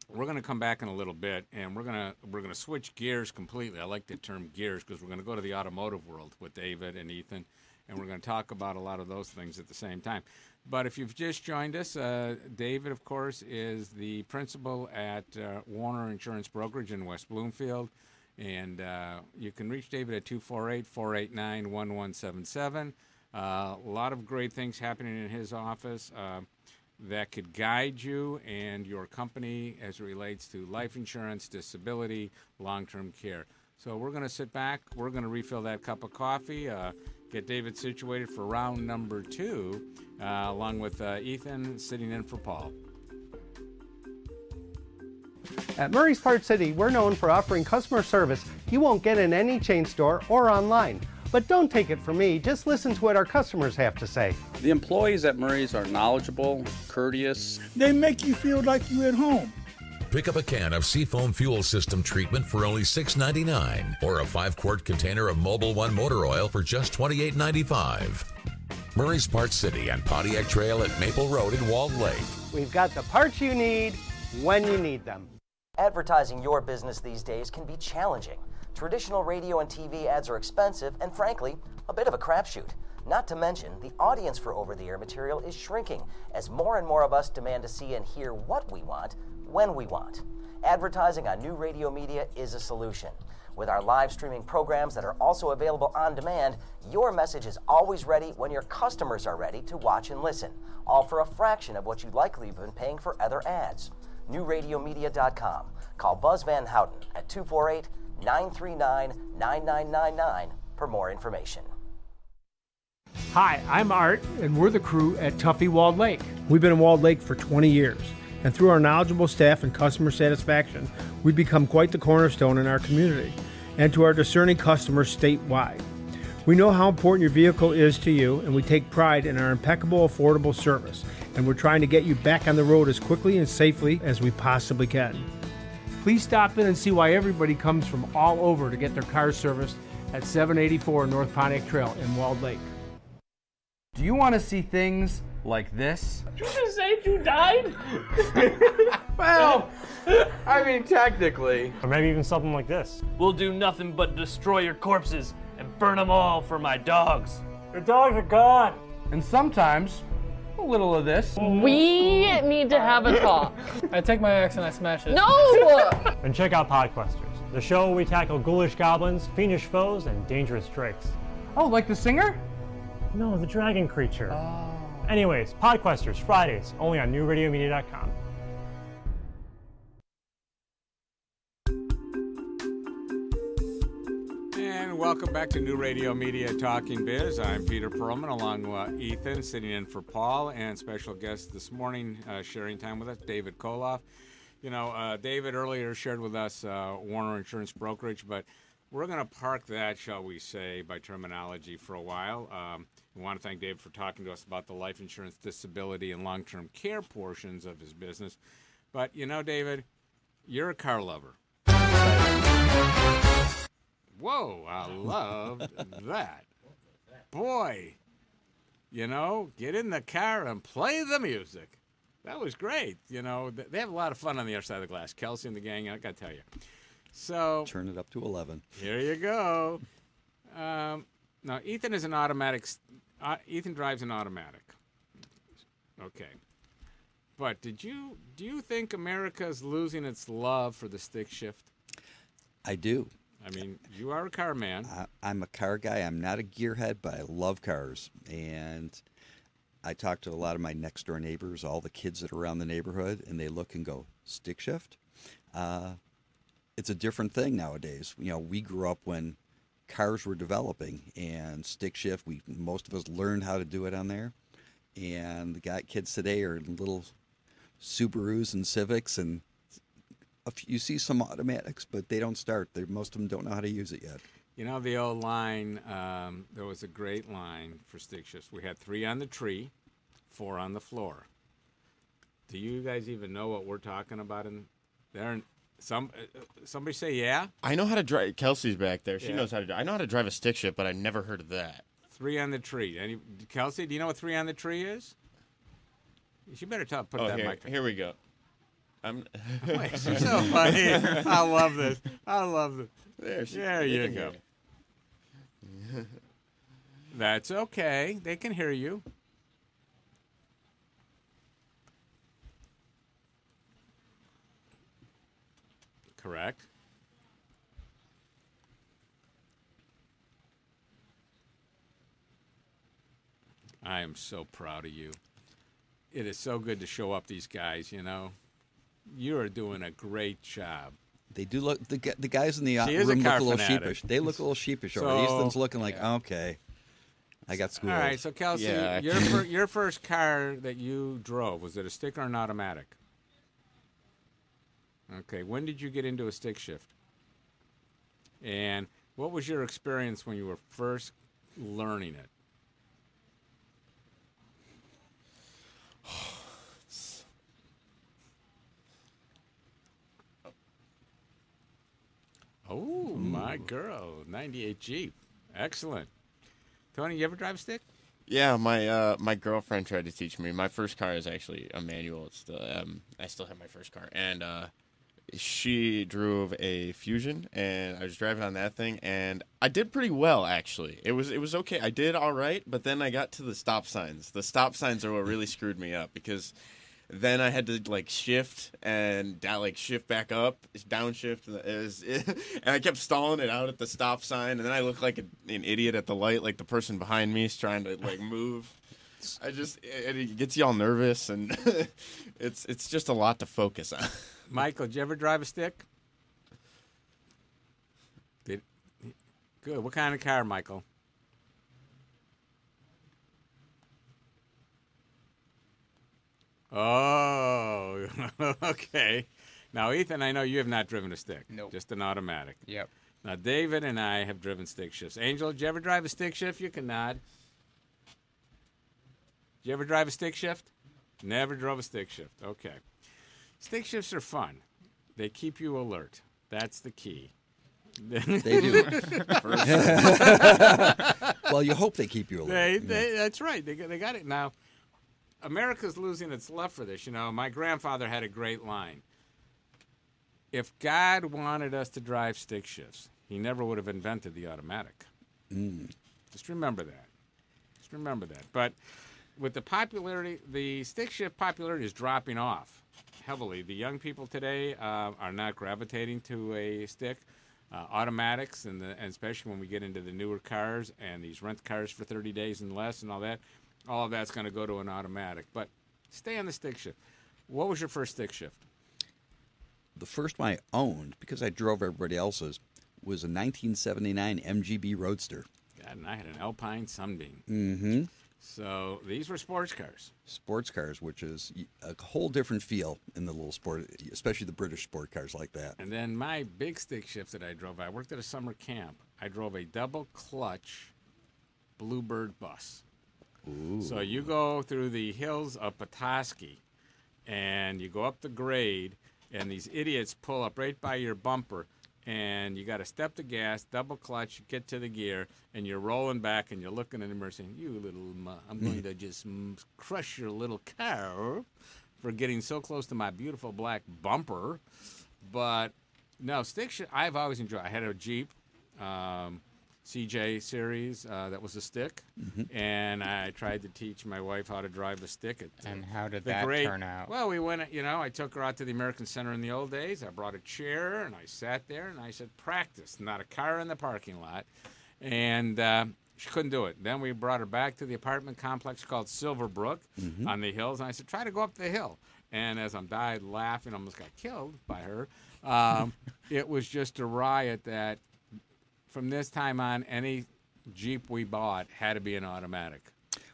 we're going to come back in a little bit, and we're going to we're going to switch gears completely. I like the term gears because we're going to go to the automotive world with David and Ethan, and we're going to talk about a lot of those things at the same time. But if you've just joined us, uh, David, of course, is the principal at uh, Warner Insurance Brokerage in West Bloomfield. And uh, you can reach David at 248 489 1177. A lot of great things happening in his office uh, that could guide you and your company as it relates to life insurance, disability, long term care. So we're going to sit back. We're going to refill that cup of coffee, uh, get David situated for round number two, uh, along with uh, Ethan sitting in for Paul. At Murray's Part City, we're known for offering customer service you won't get in any chain store or online. But don't take it from me, just listen to what our customers have to say. The employees at Murray's are knowledgeable, courteous. They make you feel like you're at home. Pick up a can of Seafoam Fuel System treatment for only $6.99 or a 5 quart container of Mobil One motor oil for just $28.95. Murray's Parts City and Pontiac Trail at Maple Road in Walled Lake. We've got the parts you need when you need them. Advertising your business these days can be challenging. Traditional radio and TV ads are expensive and, frankly, a bit of a crapshoot. Not to mention, the audience for over the air material is shrinking as more and more of us demand to see and hear what we want when we want. Advertising on new radio media is a solution. With our live streaming programs that are also available on demand, your message is always ready when your customers are ready to watch and listen, all for a fraction of what you'd likely have been paying for other ads. NewRadioMedia.com. Call Buzz Van Houten at 248 939 9999 for more information. Hi, I'm Art, and we're the crew at Tuffy Walled Lake. We've been in Walled Lake for 20 years, and through our knowledgeable staff and customer satisfaction, we've become quite the cornerstone in our community and to our discerning customers statewide. We know how important your vehicle is to you, and we take pride in our impeccable, affordable service, and we're trying to get you back on the road as quickly and safely as we possibly can. Please stop in and see why everybody comes from all over to get their cars serviced at 784 North Pontiac Trail in Walled Lake. Do you want to see things like this? You just say you died? Well, I mean, technically. Or maybe even something like this. We'll do nothing but destroy your corpses and burn them all for my dogs. Your dogs are gone. And sometimes A little of this. We need to have a talk. I take my axe and I smash it. No! And check out Podquesters, the show where we tackle ghoulish goblins, fiendish foes, and dangerous drakes. Oh, like the singer? No, the dragon creature. Anyways, Podquesters, Fridays, only on newradiomedia.com. And welcome back to New Radio Media Talking Biz. I'm Peter Perlman along with Ethan, sitting in for Paul, and special guest this morning, uh, sharing time with us, David Koloff. You know, uh, David earlier shared with us uh, Warner Insurance Brokerage, but we're going to park that, shall we say, by terminology for a while. Um, we want to thank David for talking to us about the life insurance, disability, and long term care portions of his business. But, you know, David, you're a car lover. Whoa, I loved that. Boy, you know, get in the car and play the music. That was great. You know, they have a lot of fun on the other side of the glass. Kelsey and the gang, I got to tell you. So Turn it up to 11. here you go. Um, now, Ethan is an automatic. Uh, Ethan drives an automatic. Okay. But did you do you think America's losing its love for the stick shift? I do. I mean, you are a car man. I, I'm a car guy. I'm not a gearhead, but I love cars. And I talk to a lot of my next door neighbors, all the kids that are around the neighborhood, and they look and go, stick shift? Uh, it's a different thing nowadays. You know, we grew up when cars were developing and stick shift, we most of us learned how to do it on there. And the kids today are little Subarus and Civics and you see some automatics, but they don't start. They, most of them don't know how to use it yet. You know the old line. Um, there was a great line for stick shifts. We had three on the tree, four on the floor. Do you guys even know what we're talking about in there? Some uh, uh, somebody say yeah. I know how to drive. Kelsey's back there. She Yeah. knows how to. drive. I know how to drive a stick shift, but I never heard of that. Three on the tree. Any Kelsey? Do you know what three on the tree is? You better tell, put oh, that here, mic. here we go. I'm. Wait, she's so funny. I love this. I love this. There, she- there they you can go. That's okay. They can hear you. Correct. I am so proud of you. It is so good to show up these guys, you know. You are doing a great job. They do look the the guys in the uh, She a room look a little fanatic. sheepish. They look a little sheepish. over So- Easton's looking like okay, I got schooled. All right, so Kelsey, Yeah. your fir- your first car that you drove was it a stick or an automatic? Okay, when did you get into a stick shift? And what was your experience when you were first learning it? Oh, my girl, 98 Jeep. Excellent. Tony, you ever drive a stick? Yeah, my uh, my girlfriend tried to teach me. My first car is actually a manual. It's still um, I still have my first car, and uh, she drove a Fusion, and I was driving on that thing, and I did pretty well actually. It was it was okay. I did all right, but then I got to the stop signs. The stop signs are what really screwed me up because then I had to like shift and like shift back up, downshift, and, it was, and I kept stalling it out at the stop sign, and then I looked like an, an idiot at the light, like the person behind me is trying to like move. I just it, it gets you all nervous, and it's it's just a lot to focus on. Michael, did you ever drive a stick? Did, good. What kind of car, Michael? Oh, okay. Now, Ethan, I know you have not driven a stick. Nope. Just an automatic. Yep. Now, David and I have driven stick shifts. Angel, did you ever drive a stick shift? You can nod. Did you ever drive a stick shift? Never drove a stick shift. Okay. Stick shifts are fun. They keep you alert. That's the key. They do. well, you hope they keep you alert. They, Yeah. they, that's right. They, got- they got it now. America's losing its love for this. You know, my grandfather had a great line. If God wanted us to drive stick shifts, he never would have invented the automatic. Mm. Just remember that. Just remember that. But with the popularity, the stick shift popularity is dropping off heavily. The young people today uh, are not gravitating to a stick. Uh, automatics, and, the, and especially when we get into the newer cars and these rent cars for 30 days and less and all that, all of that's going to go to an automatic. But stay on the stick shift. What was your first stick shift? The first one I owned, because I drove everybody else's, was a 1979 MGB Roadster. God, and I had an Alpine Sunbeam. Mm-hmm. So these were sports cars. Sports cars, which is a whole different feel in the little sport, especially the British sport cars like that. And then my big stick shift that I drove, I worked at a summer camp. I drove a double clutch Bluebird bus. Ooh. So you go through the hills of Petoskey and you go up the grade, and these idiots pull up right by your bumper. And you got to step the gas, double clutch, get to the gear, and you're rolling back, and you're looking at the mirror saying, "You little, I'm going to just crush your little car for getting so close to my beautiful black bumper." But no, stick shift. I've always enjoyed. I had a Jeep, um, CJ series uh, that was a stick, Mm-hmm. and I tried to teach my wife how to drive a stick. At, And how did that grade- turn out? Well, we went. You know, I took her out to the American Center in the old days. I brought a chair and I sat there and I said, "Practice." Not a car in the parking lot, and uh, she couldn't do it. Then we brought her back to the apartment complex called Silverbrook Mhm. on the hills, and I said, "Try to go up the hill." And as I'm died laughing, almost got killed by her. Um, it was just a riot that from this time on, any Jeep we bought had to be an automatic.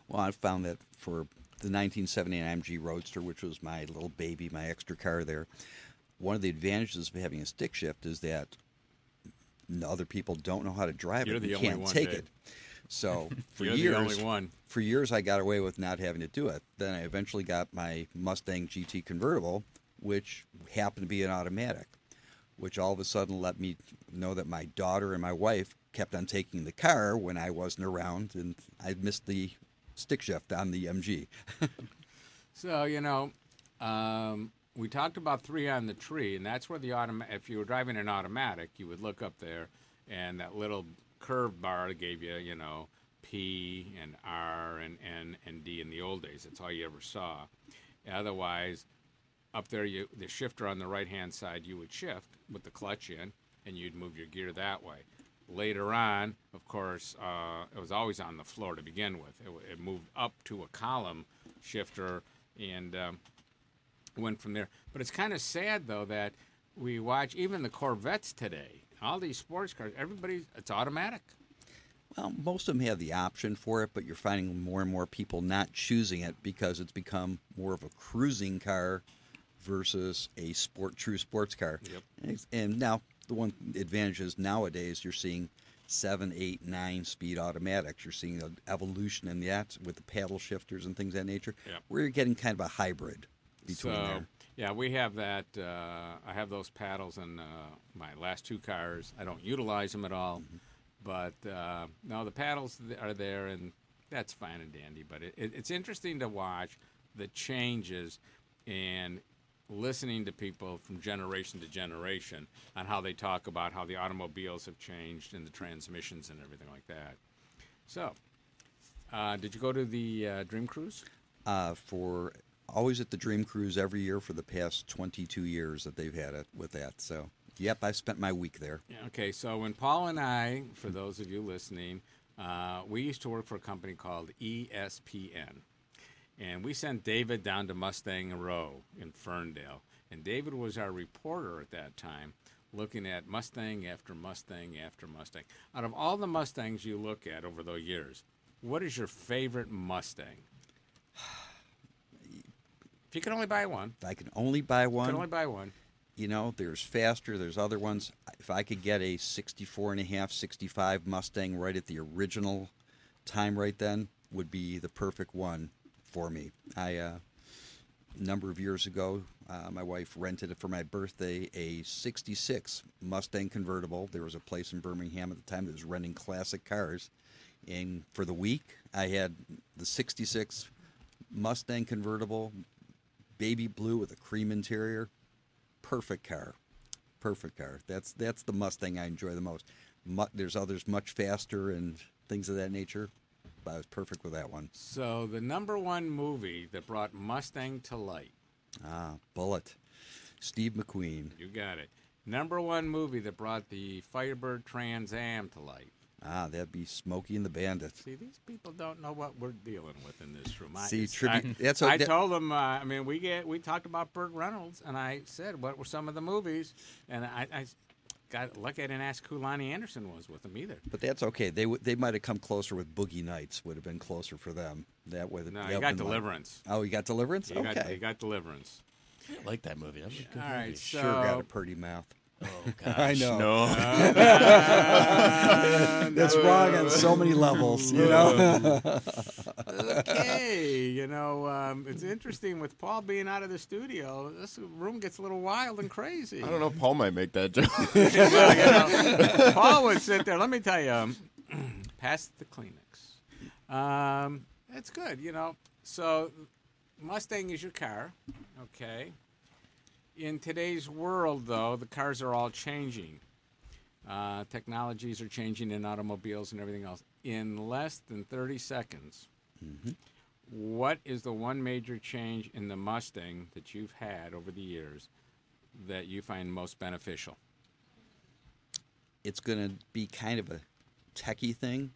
Well, I found that for the 1979 MG Roadster, which was my little baby, my extra car there, one of the advantages of having a stick shift is that other people don't know how to drive You're it. You can't take Dave. it. So for years, only one. for years, I got away with not having to do it. Then I eventually got my Mustang GT convertible, which happened to be an automatic, which all of a sudden let me know that my daughter and my wife kept on taking the car when I wasn't around, and I missed the stick shift on the MG. So you know, um, we talked about three on the tree, and that's where the automatic. If you were driving an automatic, you would look up there, and that little curved bar gave you, you know, P and R and N and D in the old days. That's all you ever saw. Otherwise, up there, you the shifter on the right hand side, you would shift with the clutch in, and you'd move your gear that way. Later on, of course, uh, it was always on the floor to begin with. It, it moved up to a column shifter and um, went from there. But it's kind of sad though that we watch even the Corvettes today. All these sports cars, everybody, it's automatic. Well, most of them have the option for it, but you're finding more and more people not choosing it because it's become more of a cruising car versus a sport true sports car. Yep. And, now the one advantage is nowadays you're seeing seven, eight, nine speed automatics. You're seeing an evolution in that with the paddle shifters and things of that nature. Yep. Where you're getting kind of a hybrid between so, there. Yeah, we have that. Uh, I have those paddles in uh, my last two cars. I don't utilize them at all, but uh, no, the paddles are there, and that's fine and dandy. But it, it, it's interesting to watch the changes and listening to people from generation to generation on how they talk about how the automobiles have changed and the transmissions and everything like that. So, uh, did you go to the uh, Dream Cruise? Uh, for always at the Dream Cruise every year for the past 22 years that they've had it with that. So, yep, I spent my week there. Yeah, Okay, so when Paul and I, for those of you listening, uh, we used to work for a company called ESPN. And we sent David down to Mustang Row in Ferndale. And David was our reporter at that time, looking at Mustang after Mustang after Mustang. Out of all the Mustangs you look at over the years, what is your favorite Mustang? If you could only buy one, If I can only buy one, could only buy one. you know, there's faster, there's other ones. If I could get a 64 and a half, 65 Mustang right at the original time right then would be the perfect one for me. I uh, a number of years ago, uh, my wife rented it for my birthday a 66 Mustang convertible. There was a place in Birmingham at the time that was renting classic cars. And for the week, I had the 66 Mustang convertible, baby blue with a cream interior. Perfect car. Perfect car. That's that's the Mustang I enjoy the most. There's others much faster and things of that nature. I was perfect with that one. So the number one movie that brought Mustang to light. Ah, Bullitt. Steve McQueen. You got it. Number one movie that brought the Firebird Trans Am to light. Ah, that'd be Smokey and the Bandit. See, these people don't know what we're dealing with in this room. I, See, tribute- I, that's I that- told them. Uh, I mean, we get we talked about Burt Reynolds, and I said what were some of the movies, and I, I got lucky I didn't ask who Loni Anderson was with them either. But that's okay. They w- they might have come closer with Boogie Nights. Would have been closer for them. That way. No, that you got been my- Deliverance. Oh, you got Deliverance. You okay. got, you got Deliverance. I like that movie. That was a good All movie. right, so Sure got a pretty mouth. Oh I know. no. That's wrong on so many levels. You know. okay, you know, um, it's interesting with Paul being out of the studio. This room gets a little wild and crazy. I don't know. Paul might make that joke. Well, you know, Paul would sit there. Let me tell you, um, pass the Kleenex. Um, it's good, you know. So, Mustang is your car, okay. In today's world, though, the cars are all changing. Uh, technologies are changing in automobiles and everything else. In less than 30 seconds, what is the one major change in the Mustang that you've had over the years that you find most beneficial? it's going to be kind of a techie thing.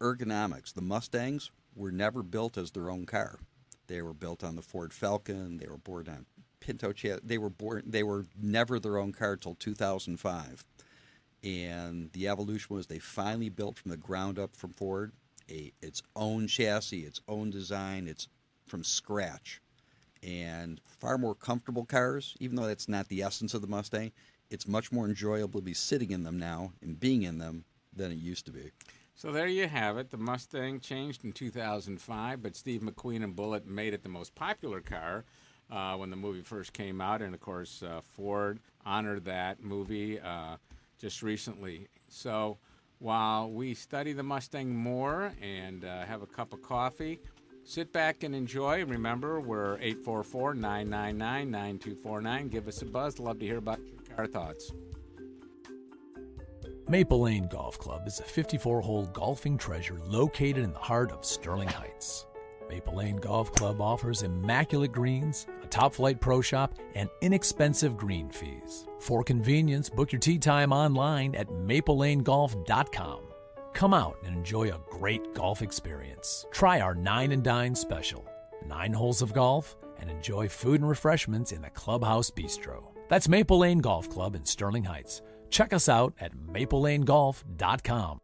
Ergonomics. The Mustangs were never built as their own car. They were built on the Ford Falcon. They were born on Pinto. Ch- they were born. They were never their own car until 2005. And the evolution was they finally built from the ground up from Ford a its own chassis, its own design, it's from scratch, and far more comfortable cars. Even though that's not the essence of the Mustang, it's much more enjoyable to be sitting in them now and being in them than it used to be. So there you have it. The Mustang changed in 2005, but Steve McQueen and Bullitt made it the most popular car uh, when the movie first came out. And of course, uh, Ford honored that movie uh, just recently. So while we study the Mustang more and uh, have a cup of coffee, sit back and enjoy. Remember, we're 844 999 9249. Give us a buzz. Love to hear about your car thoughts. Maple Lane Golf Club is a 54 hole golfing treasure located in the heart of Sterling Heights. Maple Lane Golf Club offers immaculate greens, a top flight pro shop, and inexpensive green fees. For convenience, book your tee time online at maplelanegolf.com. Come out and enjoy a great golf experience. Try our Nine and Dine special nine holes of golf and enjoy food and refreshments in the Clubhouse Bistro. That's Maple Lane Golf Club in Sterling Heights. Check us out at maplelanegolf.com.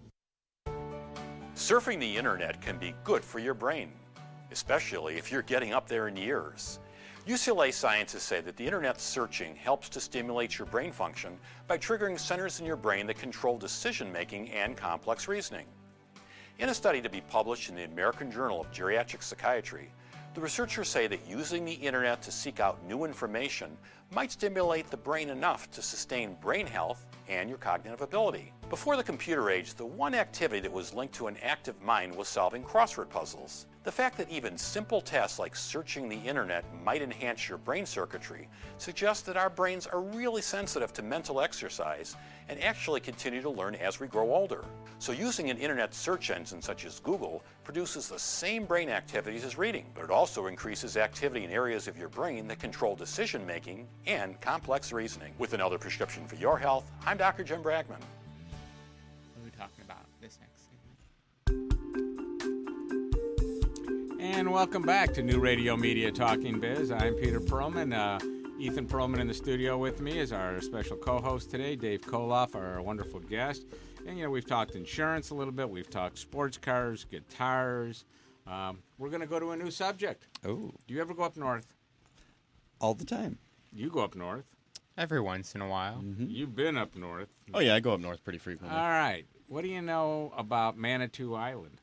Surfing the internet can be good for your brain, especially if you're getting up there in years. UCLA scientists say that the internet searching helps to stimulate your brain function by triggering centers in your brain that control decision making and complex reasoning. In a study to be published in the American Journal of Geriatric Psychiatry, the researchers say that using the internet to seek out new information might stimulate the brain enough to sustain brain health and your cognitive ability. Before the computer age, the one activity that was linked to an active mind was solving crossword puzzles. The fact that even simple tasks like searching the internet might enhance your brain circuitry suggests that our brains are really sensitive to mental exercise and actually continue to learn as we grow older. So using an internet search engine such as Google produces the same brain activities as reading, but it also increases activity in areas of your brain that control decision making and complex reasoning. With another prescription for your health, I'm Dr. Jim Bragman. And welcome back to New Radio Media Talking Biz. I'm Peter Perlman. Uh, Ethan Perlman in the studio with me is our special co-host today. Dave Koloff, our wonderful guest. And you know we've talked insurance a little bit. We've talked sports cars, guitars. Um, we're going to go to a new subject. Oh, Do you ever go up north? all the time. You go up north. Every once in a while. You've been up north. Oh yeah, I go up north pretty frequently. All right. What do you know about Manitou Island?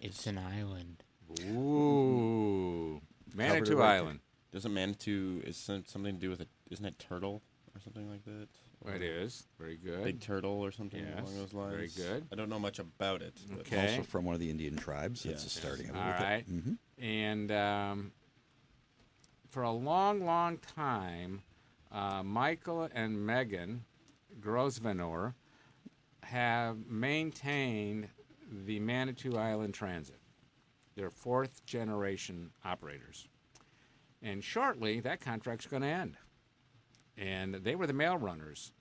It's an island. Ooh. Manitou Covered it right Island. there. Doesn't Manitou is some- something to do with it? Isn't it turtle or something like that? Well, it is. Very good. Big turtle or something Yes, along those lines. very good. I don't know much about it. but- Okay. Also from one of the Indian tribes. That's Yes. the starting of it. All with it. right. Mhm. And um, for a long, long time, uh, Michael and Megan Grosvenor have maintained the Manitou Island Transit. They're fourth generation operators. And shortly, that contract's going to end. And they were the mail runners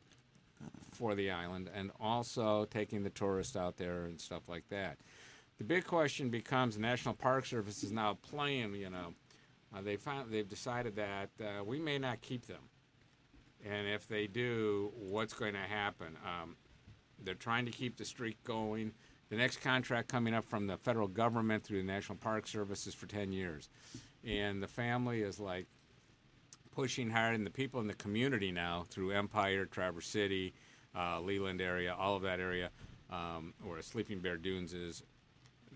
for the island and also taking the tourists out there and stuff like that. The big question becomes the National Park Service is now playing, you know, uh, they found, they've decided that uh, we may not keep them. And if they do, what's going to happen? Um, they're trying to keep the streak going. The next contract coming up from the federal government through the National Park Service is for 10 years. And the family is like pushing hard, and the people in the community now through Empire, Traverse City, uh, Leland area, all of that area, um, where Sleeping Bear Dunes is,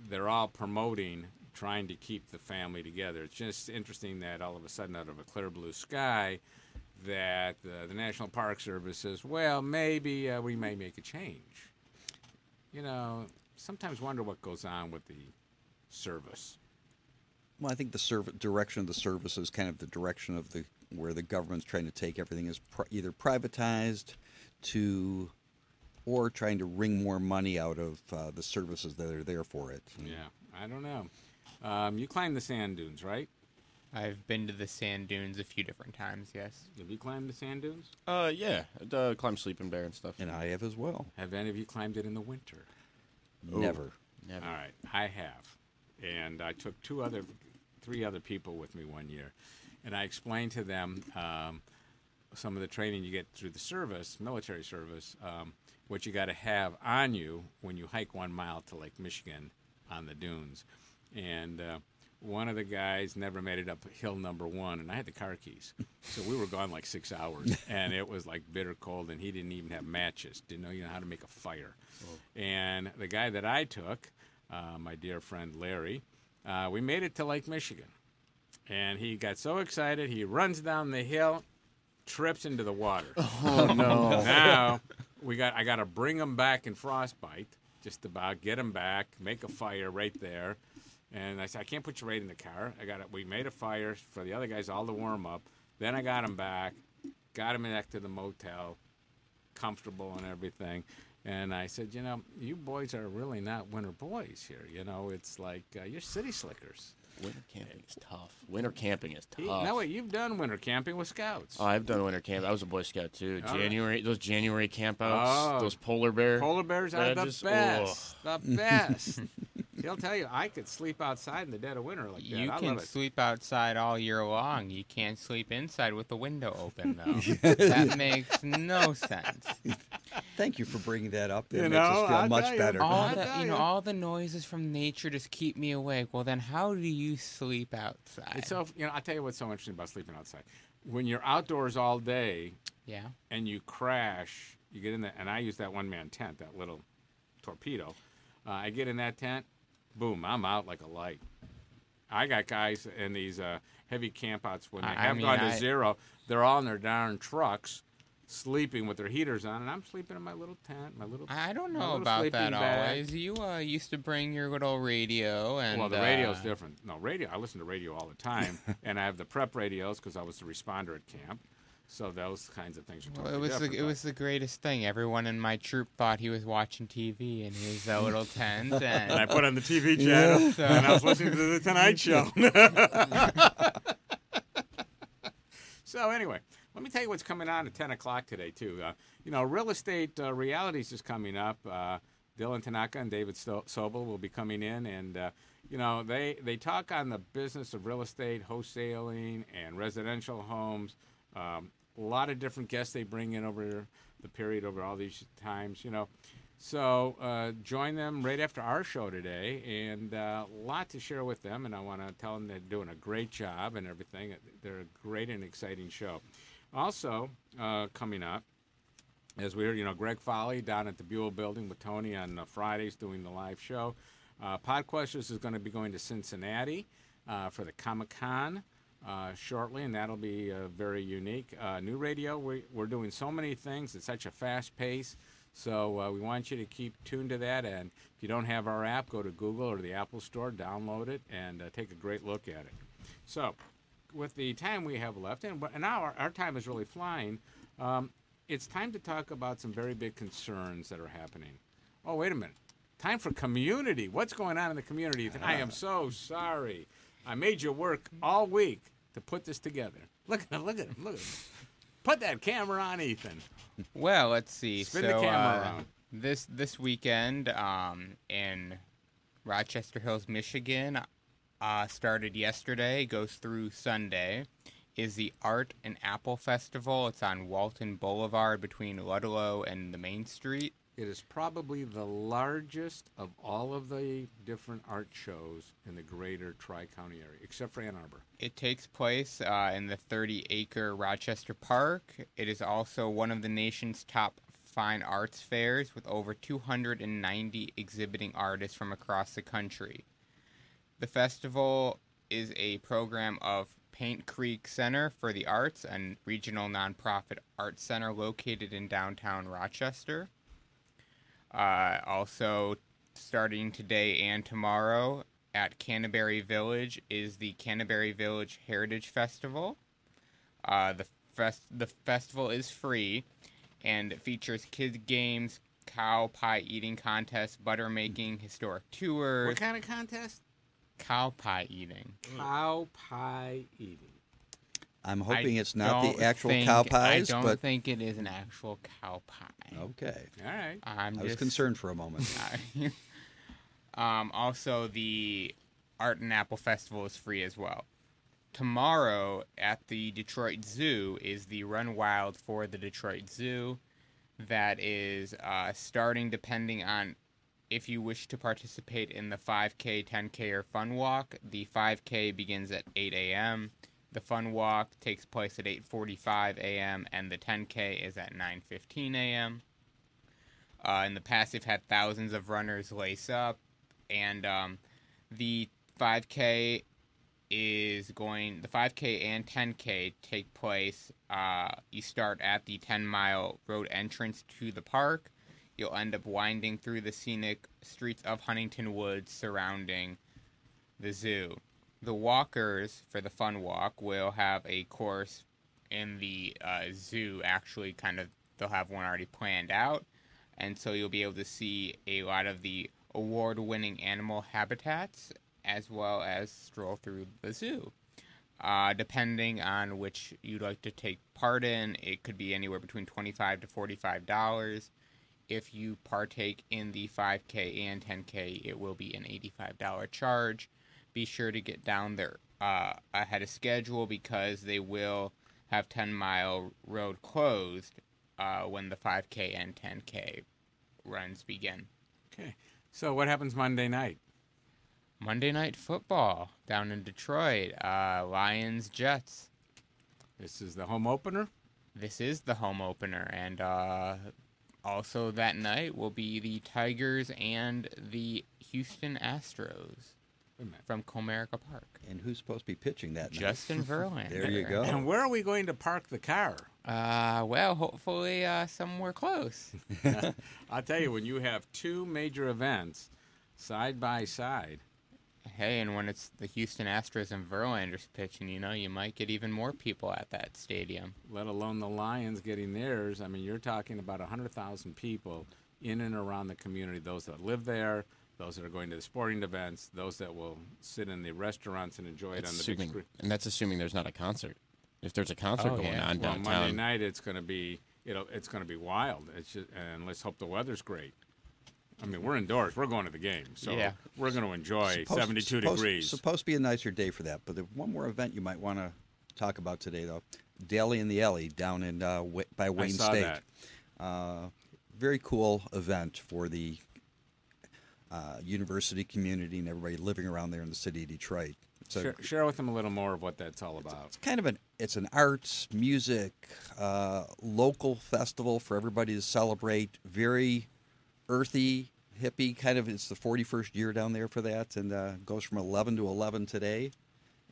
they're all promoting trying to keep the family together. It's just interesting that all of a sudden, out of a clear blue sky, that uh, the National Park Service says, well, maybe uh, we may make a change. You know, sometimes wonder what goes on with the service. Well, I think the serv- direction of the service is kind of the direction of the where the government's trying to take everything is pri- either privatized to or trying to wring more money out of uh, the services that are there for it. Yeah, I don't know. Um, you climb the sand dunes, right? I've been to the sand dunes a few different times, yes. Have you climbed the sand dunes? Uh, yeah, I uh, climb sleeping bear and stuff. And I have as well. Have any of you climbed it in the winter? Never. Never. All right, I have, and I took two other, three other people with me one year, and I explained to them um, some of the training you get through the service, military service, um, what you got to have on you when you hike one mile to Lake Michigan on the dunes, and. Uh, one of the guys never made it up hill number one, and I had the car keys, so we were gone like six hours, and it was like bitter cold, and he didn't even have matches, didn't know you know how to make a fire, and the guy that I took, uh, my dear friend Larry, uh, we made it to Lake Michigan, and he got so excited he runs down the hill, trips into the water. Oh, no. now we got I got to bring him back in frostbite, just about get him back, make a fire right there. And I said, I can't put you right in the car. I got it. We made a fire for the other guys all to warm up. Then I got him back, got him back to the motel, comfortable and everything. And I said, you know, you boys are really not winter boys here. You know, it's like uh, you're city slickers. Winter camping is tough. Winter camping is tough. No, wait, you've done winter camping with scouts. Oh, I've done winter camp. I was a Boy Scout too. Right. January, those January campouts, Oh. those polar bear. Polar bears are the best. ugh. The best. He'll tell you, I could sleep outside in the dead of winter like that. You I can love it. sleep outside all year long. You can't sleep inside with the window open, though. that makes no sense. Thank you for bringing that up. It You makes know, us feel I'll much tell you. better. All I the, tell you know, all the noises from nature just keep me awake. Well, then how do you sleep outside? It's so you know. I'll tell you what's so interesting about sleeping outside. When you're outdoors all day yeah. and you crash, you get in there, and I use that one man tent, that little torpedo. Uh, I get in that tent, boom, I'm out like a light. I got guys in these uh, heavy campouts when they I- have mean, gone to I- zero. They're all in their darn trucks, sleeping with their heaters on, and I'm sleeping in my little tent, my little. I don't know about that bag. always. You uh, used to bring your little radio, and well, the radio's uh, different. No, radio. I listen to radio all the time, and I have the prep radios because I was the responder at camp. So those kinds of things are Well, it was different. the, it was the greatest thing. Everyone in my troop thought he was watching TV in his uh, little tent, and, and I put on the TV channel, So- and I was listening to the Tonight Show. so anyway, let me tell you what's coming on at 10 o'clock today too. Uh, you know, real estate uh, realities is coming up. Uh, Dylan Tanaka and David Sobel will be coming in, and uh, you know they they talk on the business of real estate, wholesaling, and residential homes. Um, a lot of different guests they bring in over the period over all these times. You know, So uh, join them right after our show today, and uh, a lot to share with them. And I want to tell them they're doing a great job and everything. They're a great and exciting show. Also, uh, coming up, as we heard, you know, Craig Foley down at the Buhl Building with Tony on uh, Fridays doing the live show. Uh, Podquesters is going to be going to Cincinnati uh, for the Comic Con uh, shortly, and that'll be uh, very unique. Uh, new radio, we, we're doing so many things at such a fast pace. So uh, we want you to keep tuned to that. And if you don't have our app, go to Google or the Apple Store, download it, and uh, take a great look at it. So, with the time we have left, and, and now our, our time is really flying, um, it's time to talk about some very big concerns that are happening. Oh, wait a minute. Time for community. What's going on in the community? I am so sorry. I made you work all week to put this together. Look at him. Look at him. Look at him. Put that camera on, Ethan. Well, let's see. Spin so, the camera uh, around. This this weekend um, in Rochester Hills, Michigan, uh, started yesterday, goes through Sunday, is the Art and Apple Festival. It's on Walton Boulevard between Ludlow and the Main Street. It is probably the largest of all of the different art shows in the greater Tri County area, except for Ann Arbor. It takes place uh, in the 30 acre Rochester Park. It is also one of the nation's top fine arts fairs with over 290 exhibiting artists from across the country. The festival is a program of Paint Creek Center for the Arts, a regional nonprofit art center located in downtown Rochester. Uh, also, starting today and tomorrow at Canterbury Village is the Canterbury Village Heritage Festival. Uh, the fest the festival is free, and it features kids games, cow pie eating contests, butter making, historic tours. What kind of contest? Cow pie eating. Cow pie eating. I'm hoping I it's not the actual think- cow pies, I don't but think it is an actual cow pie. okay. All right. I'm I was just- concerned for a moment. um, also, the Art and Apple Festival is free as well. Tomorrow at the Detroit Zoo is the Run Wild for the Detroit Zoo. That is uh, starting depending on if you wish to participate in the 5K, 10K, or Fun Walk. The 5K begins at 8 a.m. The Fun Walk takes place at 8:45 a.m. and the 10K is at 9:15 a.m. Uh, in the past, they've had thousands of runners lace up, and um, the 5K is going. The 5K and 10K take place. Uh, you start at the 10 mile road entrance to the park. You'll end up winding through the scenic streets of Huntington Woods surrounding the zoo. The walkers for the fun walk will have a course in the uh, zoo. Actually, kind of, they'll have one already planned out, and so you'll be able to see a lot of the award-winning animal habitats as well as stroll through the zoo. Uh, depending on which you'd like to take part in, it could be anywhere between twenty-five to forty-five dollars. If you partake in the 5K and 10K, it will be an $85 charge. Be sure to get down there uh, ahead of schedule because they will have 10 mile road closed uh, when the 5K and 10K runs begin. Okay. So what happens Monday night? Monday night football down in Detroit. Uh, Lions Jets. This is the home opener. This is the home opener, and uh, also that night will be the Tigers and the Houston Astros from Comerica Park. And who's supposed to be pitching that night? Justin Verlander. There you go. And where are we going to park the car? Uh, well, hopefully uh, somewhere close. I'll tell you, when you have two major events side by side, Hey, and when it's the Houston Astros and Verlander's pitching, you know, you might get even more people at that stadium. let alone the Lions getting theirs, I mean, you're talking about 100,000 people in and around the community, those that live there, those that are going to the sporting events, those that will sit in the restaurants and enjoy it That's on the assuming, big screen. and that's assuming there's not a concert. If there's a concert Oh, going yeah. on well, downtown, Monday night it's going to be it'll it's going to be wild. It's just, and let's hope the weather's great. I mean, we're indoors. We're going to the game, so Yeah. we're going to enjoy Supposed- 72 supposed- degrees. Supposed to be a nicer day for that, but there's one more event you might want to talk about today, though. Deli in the Alley down in uh, Wa- by Wayne saw State. that. Uh, very cool event for the uh, university community and everybody living around there in the city of Detroit. So Share, share with them a little more of what that's all about. it's kind of an it's an arts, music, uh, local festival for everybody to celebrate. Very earthy, hippie kind of. It's the 41st year down there for that, and uh, goes from 11 to 11 today.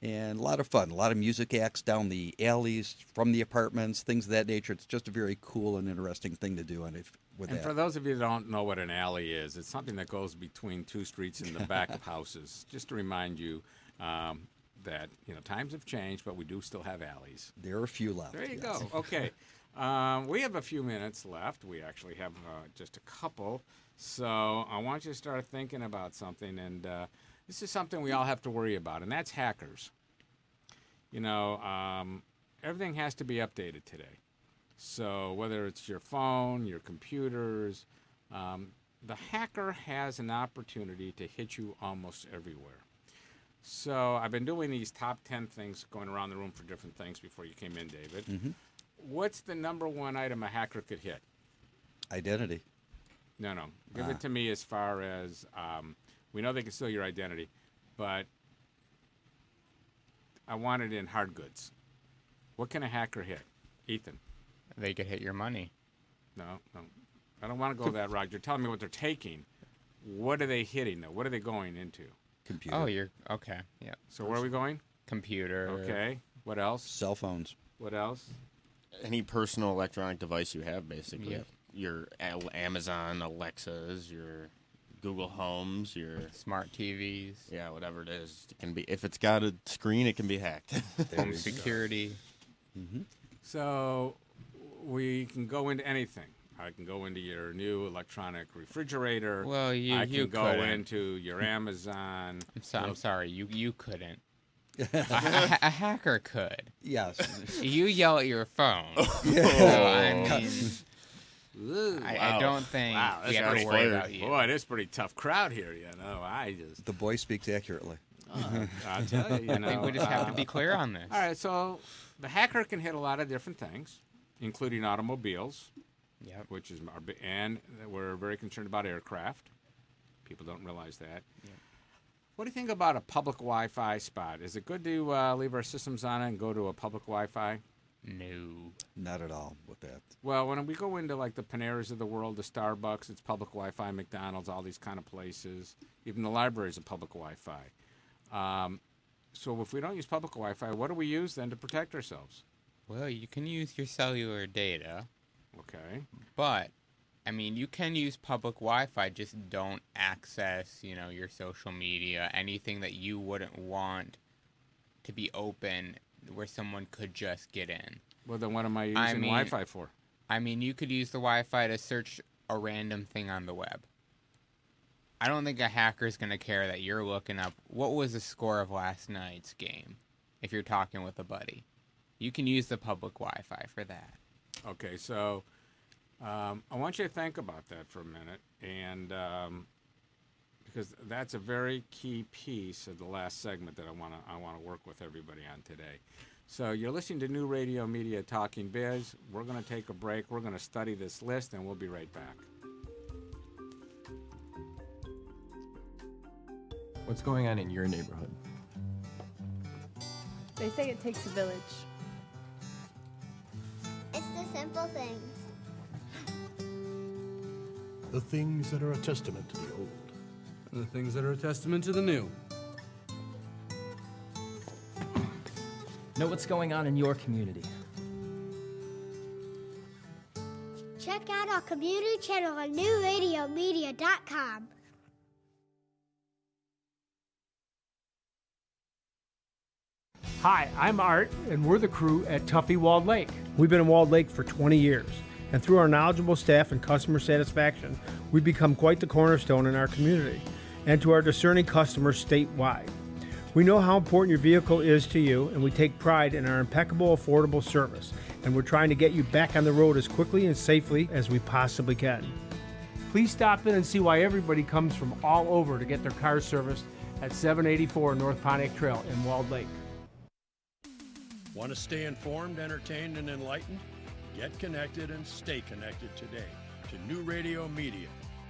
And a lot of fun, a lot of music acts down the alleys from the apartments, things of that nature. It's just a very cool and interesting thing to do, and if, with and that. for those of you that don't know what an alley is, it's something that goes between two streets in the back of houses. Just to remind you um, that you know times have changed, but we do still have alleys. There are a few left. There you yes. go. Okay, um, we have a few minutes left. We actually have uh, just a couple. So I want you to start thinking about something, and uh, this is something we all have to worry about, and that's hackers. You know, um, everything has to be updated today. So whether it's your phone, your computers, um, the hacker has an opportunity to hit you almost everywhere. So I've been doing these top 10 things going around the room for different things before you came in, David. Mhm. What's the number one item a hacker could hit? Identity. No, no. Give Ah. it to me as far as um, we know they can steal your identity, but I want it in hard goods. What can a hacker hit? Ethan. They could hit your money. No, no. I don't want to go that route. You're telling me what they're taking. What are they hitting, though? What are they going into? Computer. Oh, you're okay. Yeah. So where are we going? Computer. Okay. What else? Cell phones. What else? Any personal electronic device you have, basically. Yep. Your Amazon Alexas, your Google Homes, your smart TVs. Yeah, whatever it is, it can be. If it's got a screen, it can be hacked. Home security. Mm-hmm. So we can go into anything. I can go into your new electronic refrigerator. Well, you- I can you go couldn't. into your Amazon. I'm, so, I'm sorry. You you couldn't. a, a- a hacker could. Yes. You yell at your phone. Yeah. So, I mean, Ooh, I, I don't think Wow, we have to worry clear. about you. Boy, this is a pretty tough crowd here. You know, I just. The boy speaks accurately. Uh, I tell you, you I think we just have to uh, be clear on this. All right, so the hacker can hit a lot of different things, including automobiles. Yep. Which is our, and we're very concerned about aircraft. People don't realize that. What do you think about a public Wi-Fi spot? Is it good to uh, leave our systems on and go to a public Wi-Fi? No. Not at all with that. Well, when we go into like the Paneras of the world, the Starbucks, it's public Wi-Fi, McDonald's, all these kind of places. Even the library is a public Wi-Fi. Um, so if we don't use public Wi-Fi, what do we use then to protect ourselves? Well, you can use your cellular data. Okay. But I mean, you can use public Wi-Fi. Just don't access, you know, your social media, anything that you wouldn't want to be open, where someone could just get in. Well, then what am I using I mean- Wi-Fi for? I mean, you could use the Wi-Fi to search a random thing on the web. I don't think a hacker is gonna care that you're looking up what was the score of last night's game. If you're talking with a buddy, you can use the public Wi-Fi for that. Okay, so um, I want you to think about that for a minute, and um, because that's a very key piece of the last segment that I want to I want to work with everybody on today. So you're listening to New Radio Media Talking Biz. We're going to take a break. We're going to study this list, and we'll be right back. What's going on in your neighborhood? They say it takes a village. It's the simple things. The things that are a testament to the old. The things that are a testament to the new. Know what's going on in your community. Check out our community channel on newradiomedia.com. Hi, I'm Art, and we're the crew at Tuffy Walled Lake. We've been in Walled Lake for 20 years, and through our knowledgeable staff and customer satisfaction, we've become quite the cornerstone in our community and to our discerning customers statewide. We know how important your vehicle is to you, and we take pride in our impeccable, affordable service, and we're trying to get you back on the road as quickly and safely as we possibly can. Please stop in and see why everybody comes from all over to get their car serviced at 784 North Pontiac Trail in Walled Lake. Want to stay informed, entertained, and enlightened? Get connected and stay connected today to New Radio Media.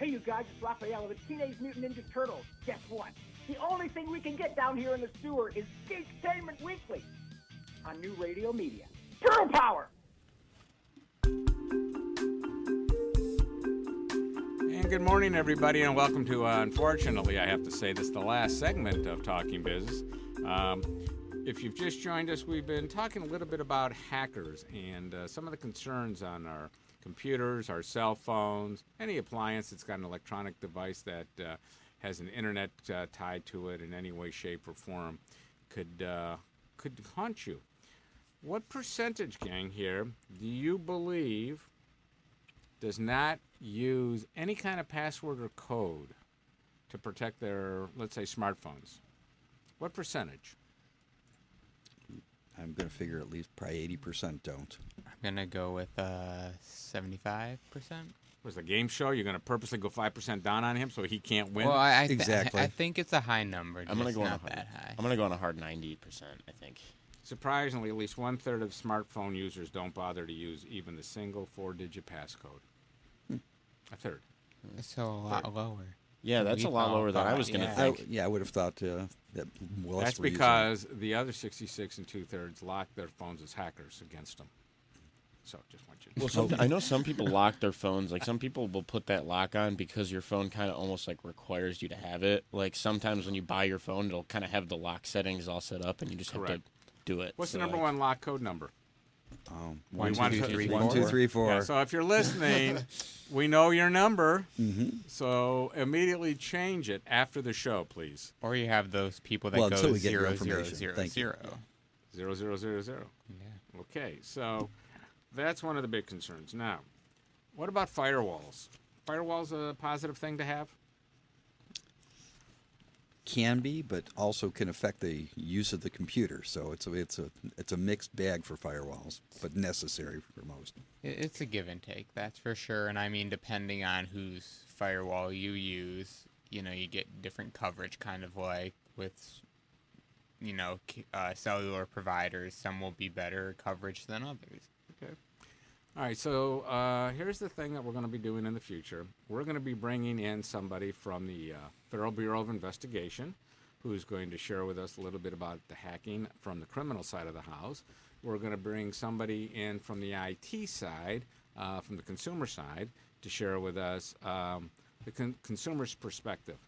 Hey, you guys, it's Raphael of the Teenage Mutant Ninja Turtles. Guess what? The only thing we can get down here in the sewer is Geektainment Weekly on New Radio Media. Turtle Power! And good morning, everybody, and welcome to, uh, unfortunately, I have to say this, the last segment of Talking Business. Um, if you've just joined us, we've been talking a little bit about hackers and uh, some of the concerns on our computers, our cell phones, any appliance that's got an electronic device that uh, has an internet uh, tied to it in any way, shape, or form could uh, could haunt you. What percentage, gang, here do you believe does not use any kind of password or code to protect their, let's say, smartphones? What percentage? I'm going to figure at least probably 80% don't. I'm gonna go with uh, seventy-five percent. Was the game show? You're going to purposely go five percent down on him so he can't win? Well, I, I th- I think it's a high number. I'm gonna just go on a hard, that high. I'm gonna go on a hard 98%. I think. Surprisingly, at least one third of smartphone users don't bother to use even the single four-digit passcode. A third. So a lot lower. Yeah, that's a lot lower than I was gonna yeah. think. I, yeah, I would have thought uh, that most That's were using- because the other 66 and two thirds lock their phones as hackers against them. So just want you to Well, some, I know some people lock their phones. Like some people will put that lock on because your phone kind of almost like requires you to have it. Like sometimes when you buy your phone, it'll kind of have the lock settings all set up, and you just have to do it. What's So, the number like, one lock code number? Um, We one, want two, to- three, one, four. two, One, two, three, four. Yeah, so if you're listening, we know your number. Mhm. So immediately change it after the show, please. Or you have those people that Well, go until we get your zero, zero, information. zero, you. zero. Zero zero zero zero. Yeah. Okay, so that's one of the big concerns. Now, what about firewalls? Firewalls are a positive thing to have? Can be, but also can affect the use of the computer. So it's a, it's a it's a mixed bag for firewalls, but necessary for most. It's a give and take, that's for sure. And I mean, depending on whose firewall you use, you know, you get different coverage, kind of like with, you know, uh, cellular providers. Some will be better coverage than others. All right, so uh, here's the thing that we're going to be doing in the future. We're going to be bringing in somebody from the uh, Federal Bureau of Investigation who's going to share with us a little bit about the hacking from the criminal side of the house. We're going to bring somebody in from the IT side, uh, from the consumer side, to share with us um, the con- consumer's perspective.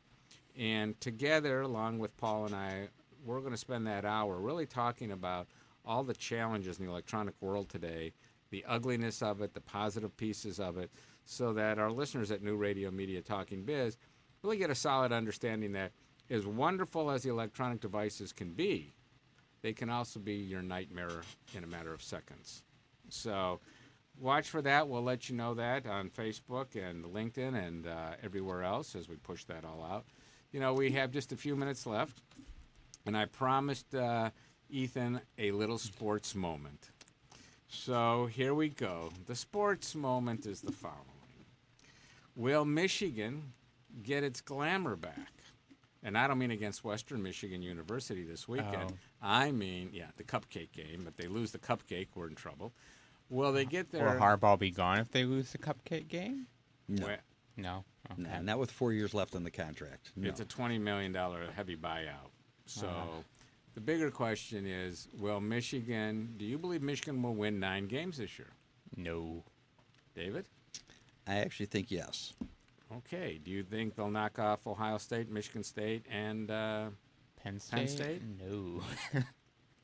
And together, along with Paul and I, we're going to spend that hour really talking about all the challenges in the electronic world today, the ugliness of it, the positive pieces of it, so that our listeners at New Radio Media Talking Biz really get a solid understanding that as wonderful as the electronic devices can be, they can also be your nightmare in a matter of seconds. So watch for that. We'll let you know that on Facebook and LinkedIn and uh, everywhere else as we push that all out. You know, we have just a few minutes left, and I promised uh, Ethan a little sports moment. So here we go. The sports moment is the following Will Michigan get its glamour back? And I don't mean against Western Michigan University this weekend. Oh. I mean, yeah, the cupcake game. If they lose the cupcake, we're in trouble. Will they get Will their Harbaugh be gone if they lose the cupcake game? No, Well, No. no, Okay. not with four years left on the contract. No. It's a twenty million dollar heavy buyout. So Uh-huh. The bigger question is, will Michigan? Do you believe Michigan will win nine games this year? No. David. I actually think yes. Okay. Do you think they'll knock off Ohio State, Michigan State, and uh, Penn State? Penn State? No.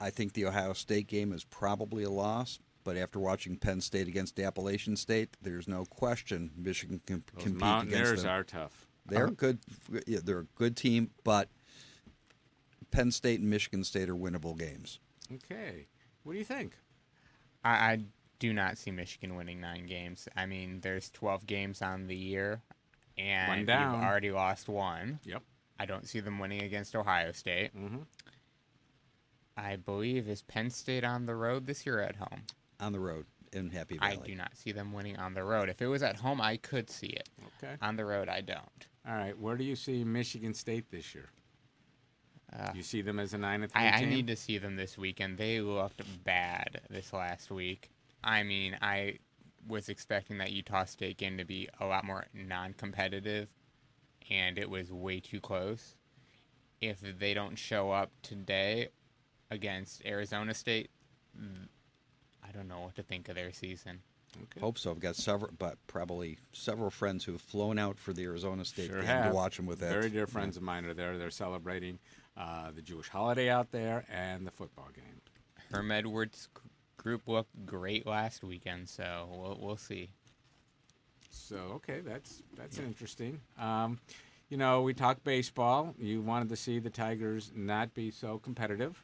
I think the Ohio State game is probably a loss, but after watching Penn State against Appalachian State, there's no question Michigan can Those compete Mountaineers against them. are tough. They're Uh-huh. good. Yeah, they're a good team, but Penn State and Michigan State are winnable games. Okay. What do you think? I, I do not see Michigan winning nine games. I mean, there's 12 games on the year, and One you've already lost one. Yep. I don't see them winning against Ohio State. Mm-hmm. I believe is Penn State on the road this year or at home. On the road in Happy Valley. I do not see them winning on the road. If it was at home, I could see it. Okay. On the road, I don't. All right. Where do you see Michigan State this year? Uh, you see them as a nine and three I, I need to see them this weekend. They looked bad this last week. I mean, I was expecting that Utah State game to be a lot more non-competitive, and it was way too close. If they don't show up today against Arizona State, I don't know what to think of their season. Hope so. I've got several, but probably several friends who have flown out for the Arizona State Sure game have. to watch them with that. Very dear friends of mine are there. They're celebrating uh, the Jewish holiday out there and the football game. Herm Edwards' group looked great last weekend, so we'll we'll see. So okay, that's that's interesting. Um, you know, we talked baseball. You wanted to see the Tigers not be so competitive.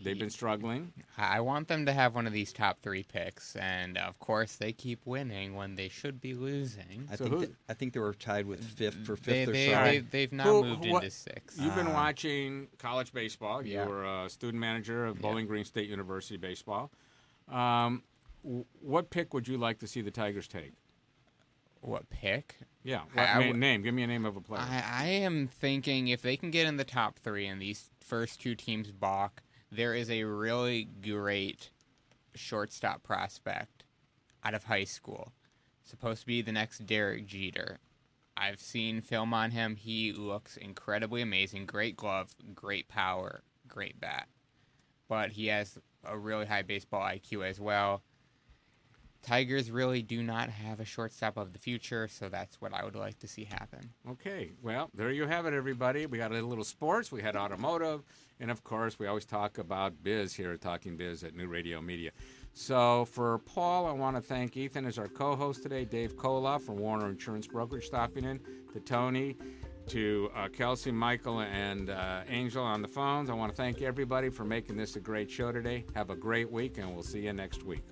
They've been struggling. I I want them to have one of these top three picks, and of course they keep winning when they should be losing. I think that, I think they were tied with fifth for They- fifth or they- so. they- they've now Who- moved what- into six. You've been Ah. watching college baseball. You Yeah. were a student manager of Bowling Green State University baseball. Um, what pick would you like to see the Tigers take? What pick? Yeah, what I na- w- name? Give me a name of a player. I, I am thinking if they can get in the top three and these first two teams balk, there is a really great shortstop prospect out of high school. Supposed to be the next Derek Jeter. I've seen film on him. He looks incredibly amazing. Great glove, great power, great bat. But he has a really high baseball IQ as well. Tigers really do not have a shortstop of the future, so that's what I would like to see happen. Okay, well, there you have it, everybody. We got a little sports, we had automotive, and of course, we always talk about biz here at Talking Biz at New Radio Media. So, for Paul, I want to thank Ethan as our co host today, Dave Koloff from Warner Insurance Brokerage stopping in, to Tony, to uh, Kelsey, Michael, and uh, Angel on the phones. I want to thank everybody for making this a great show today. Have a great week, and we'll see you next week.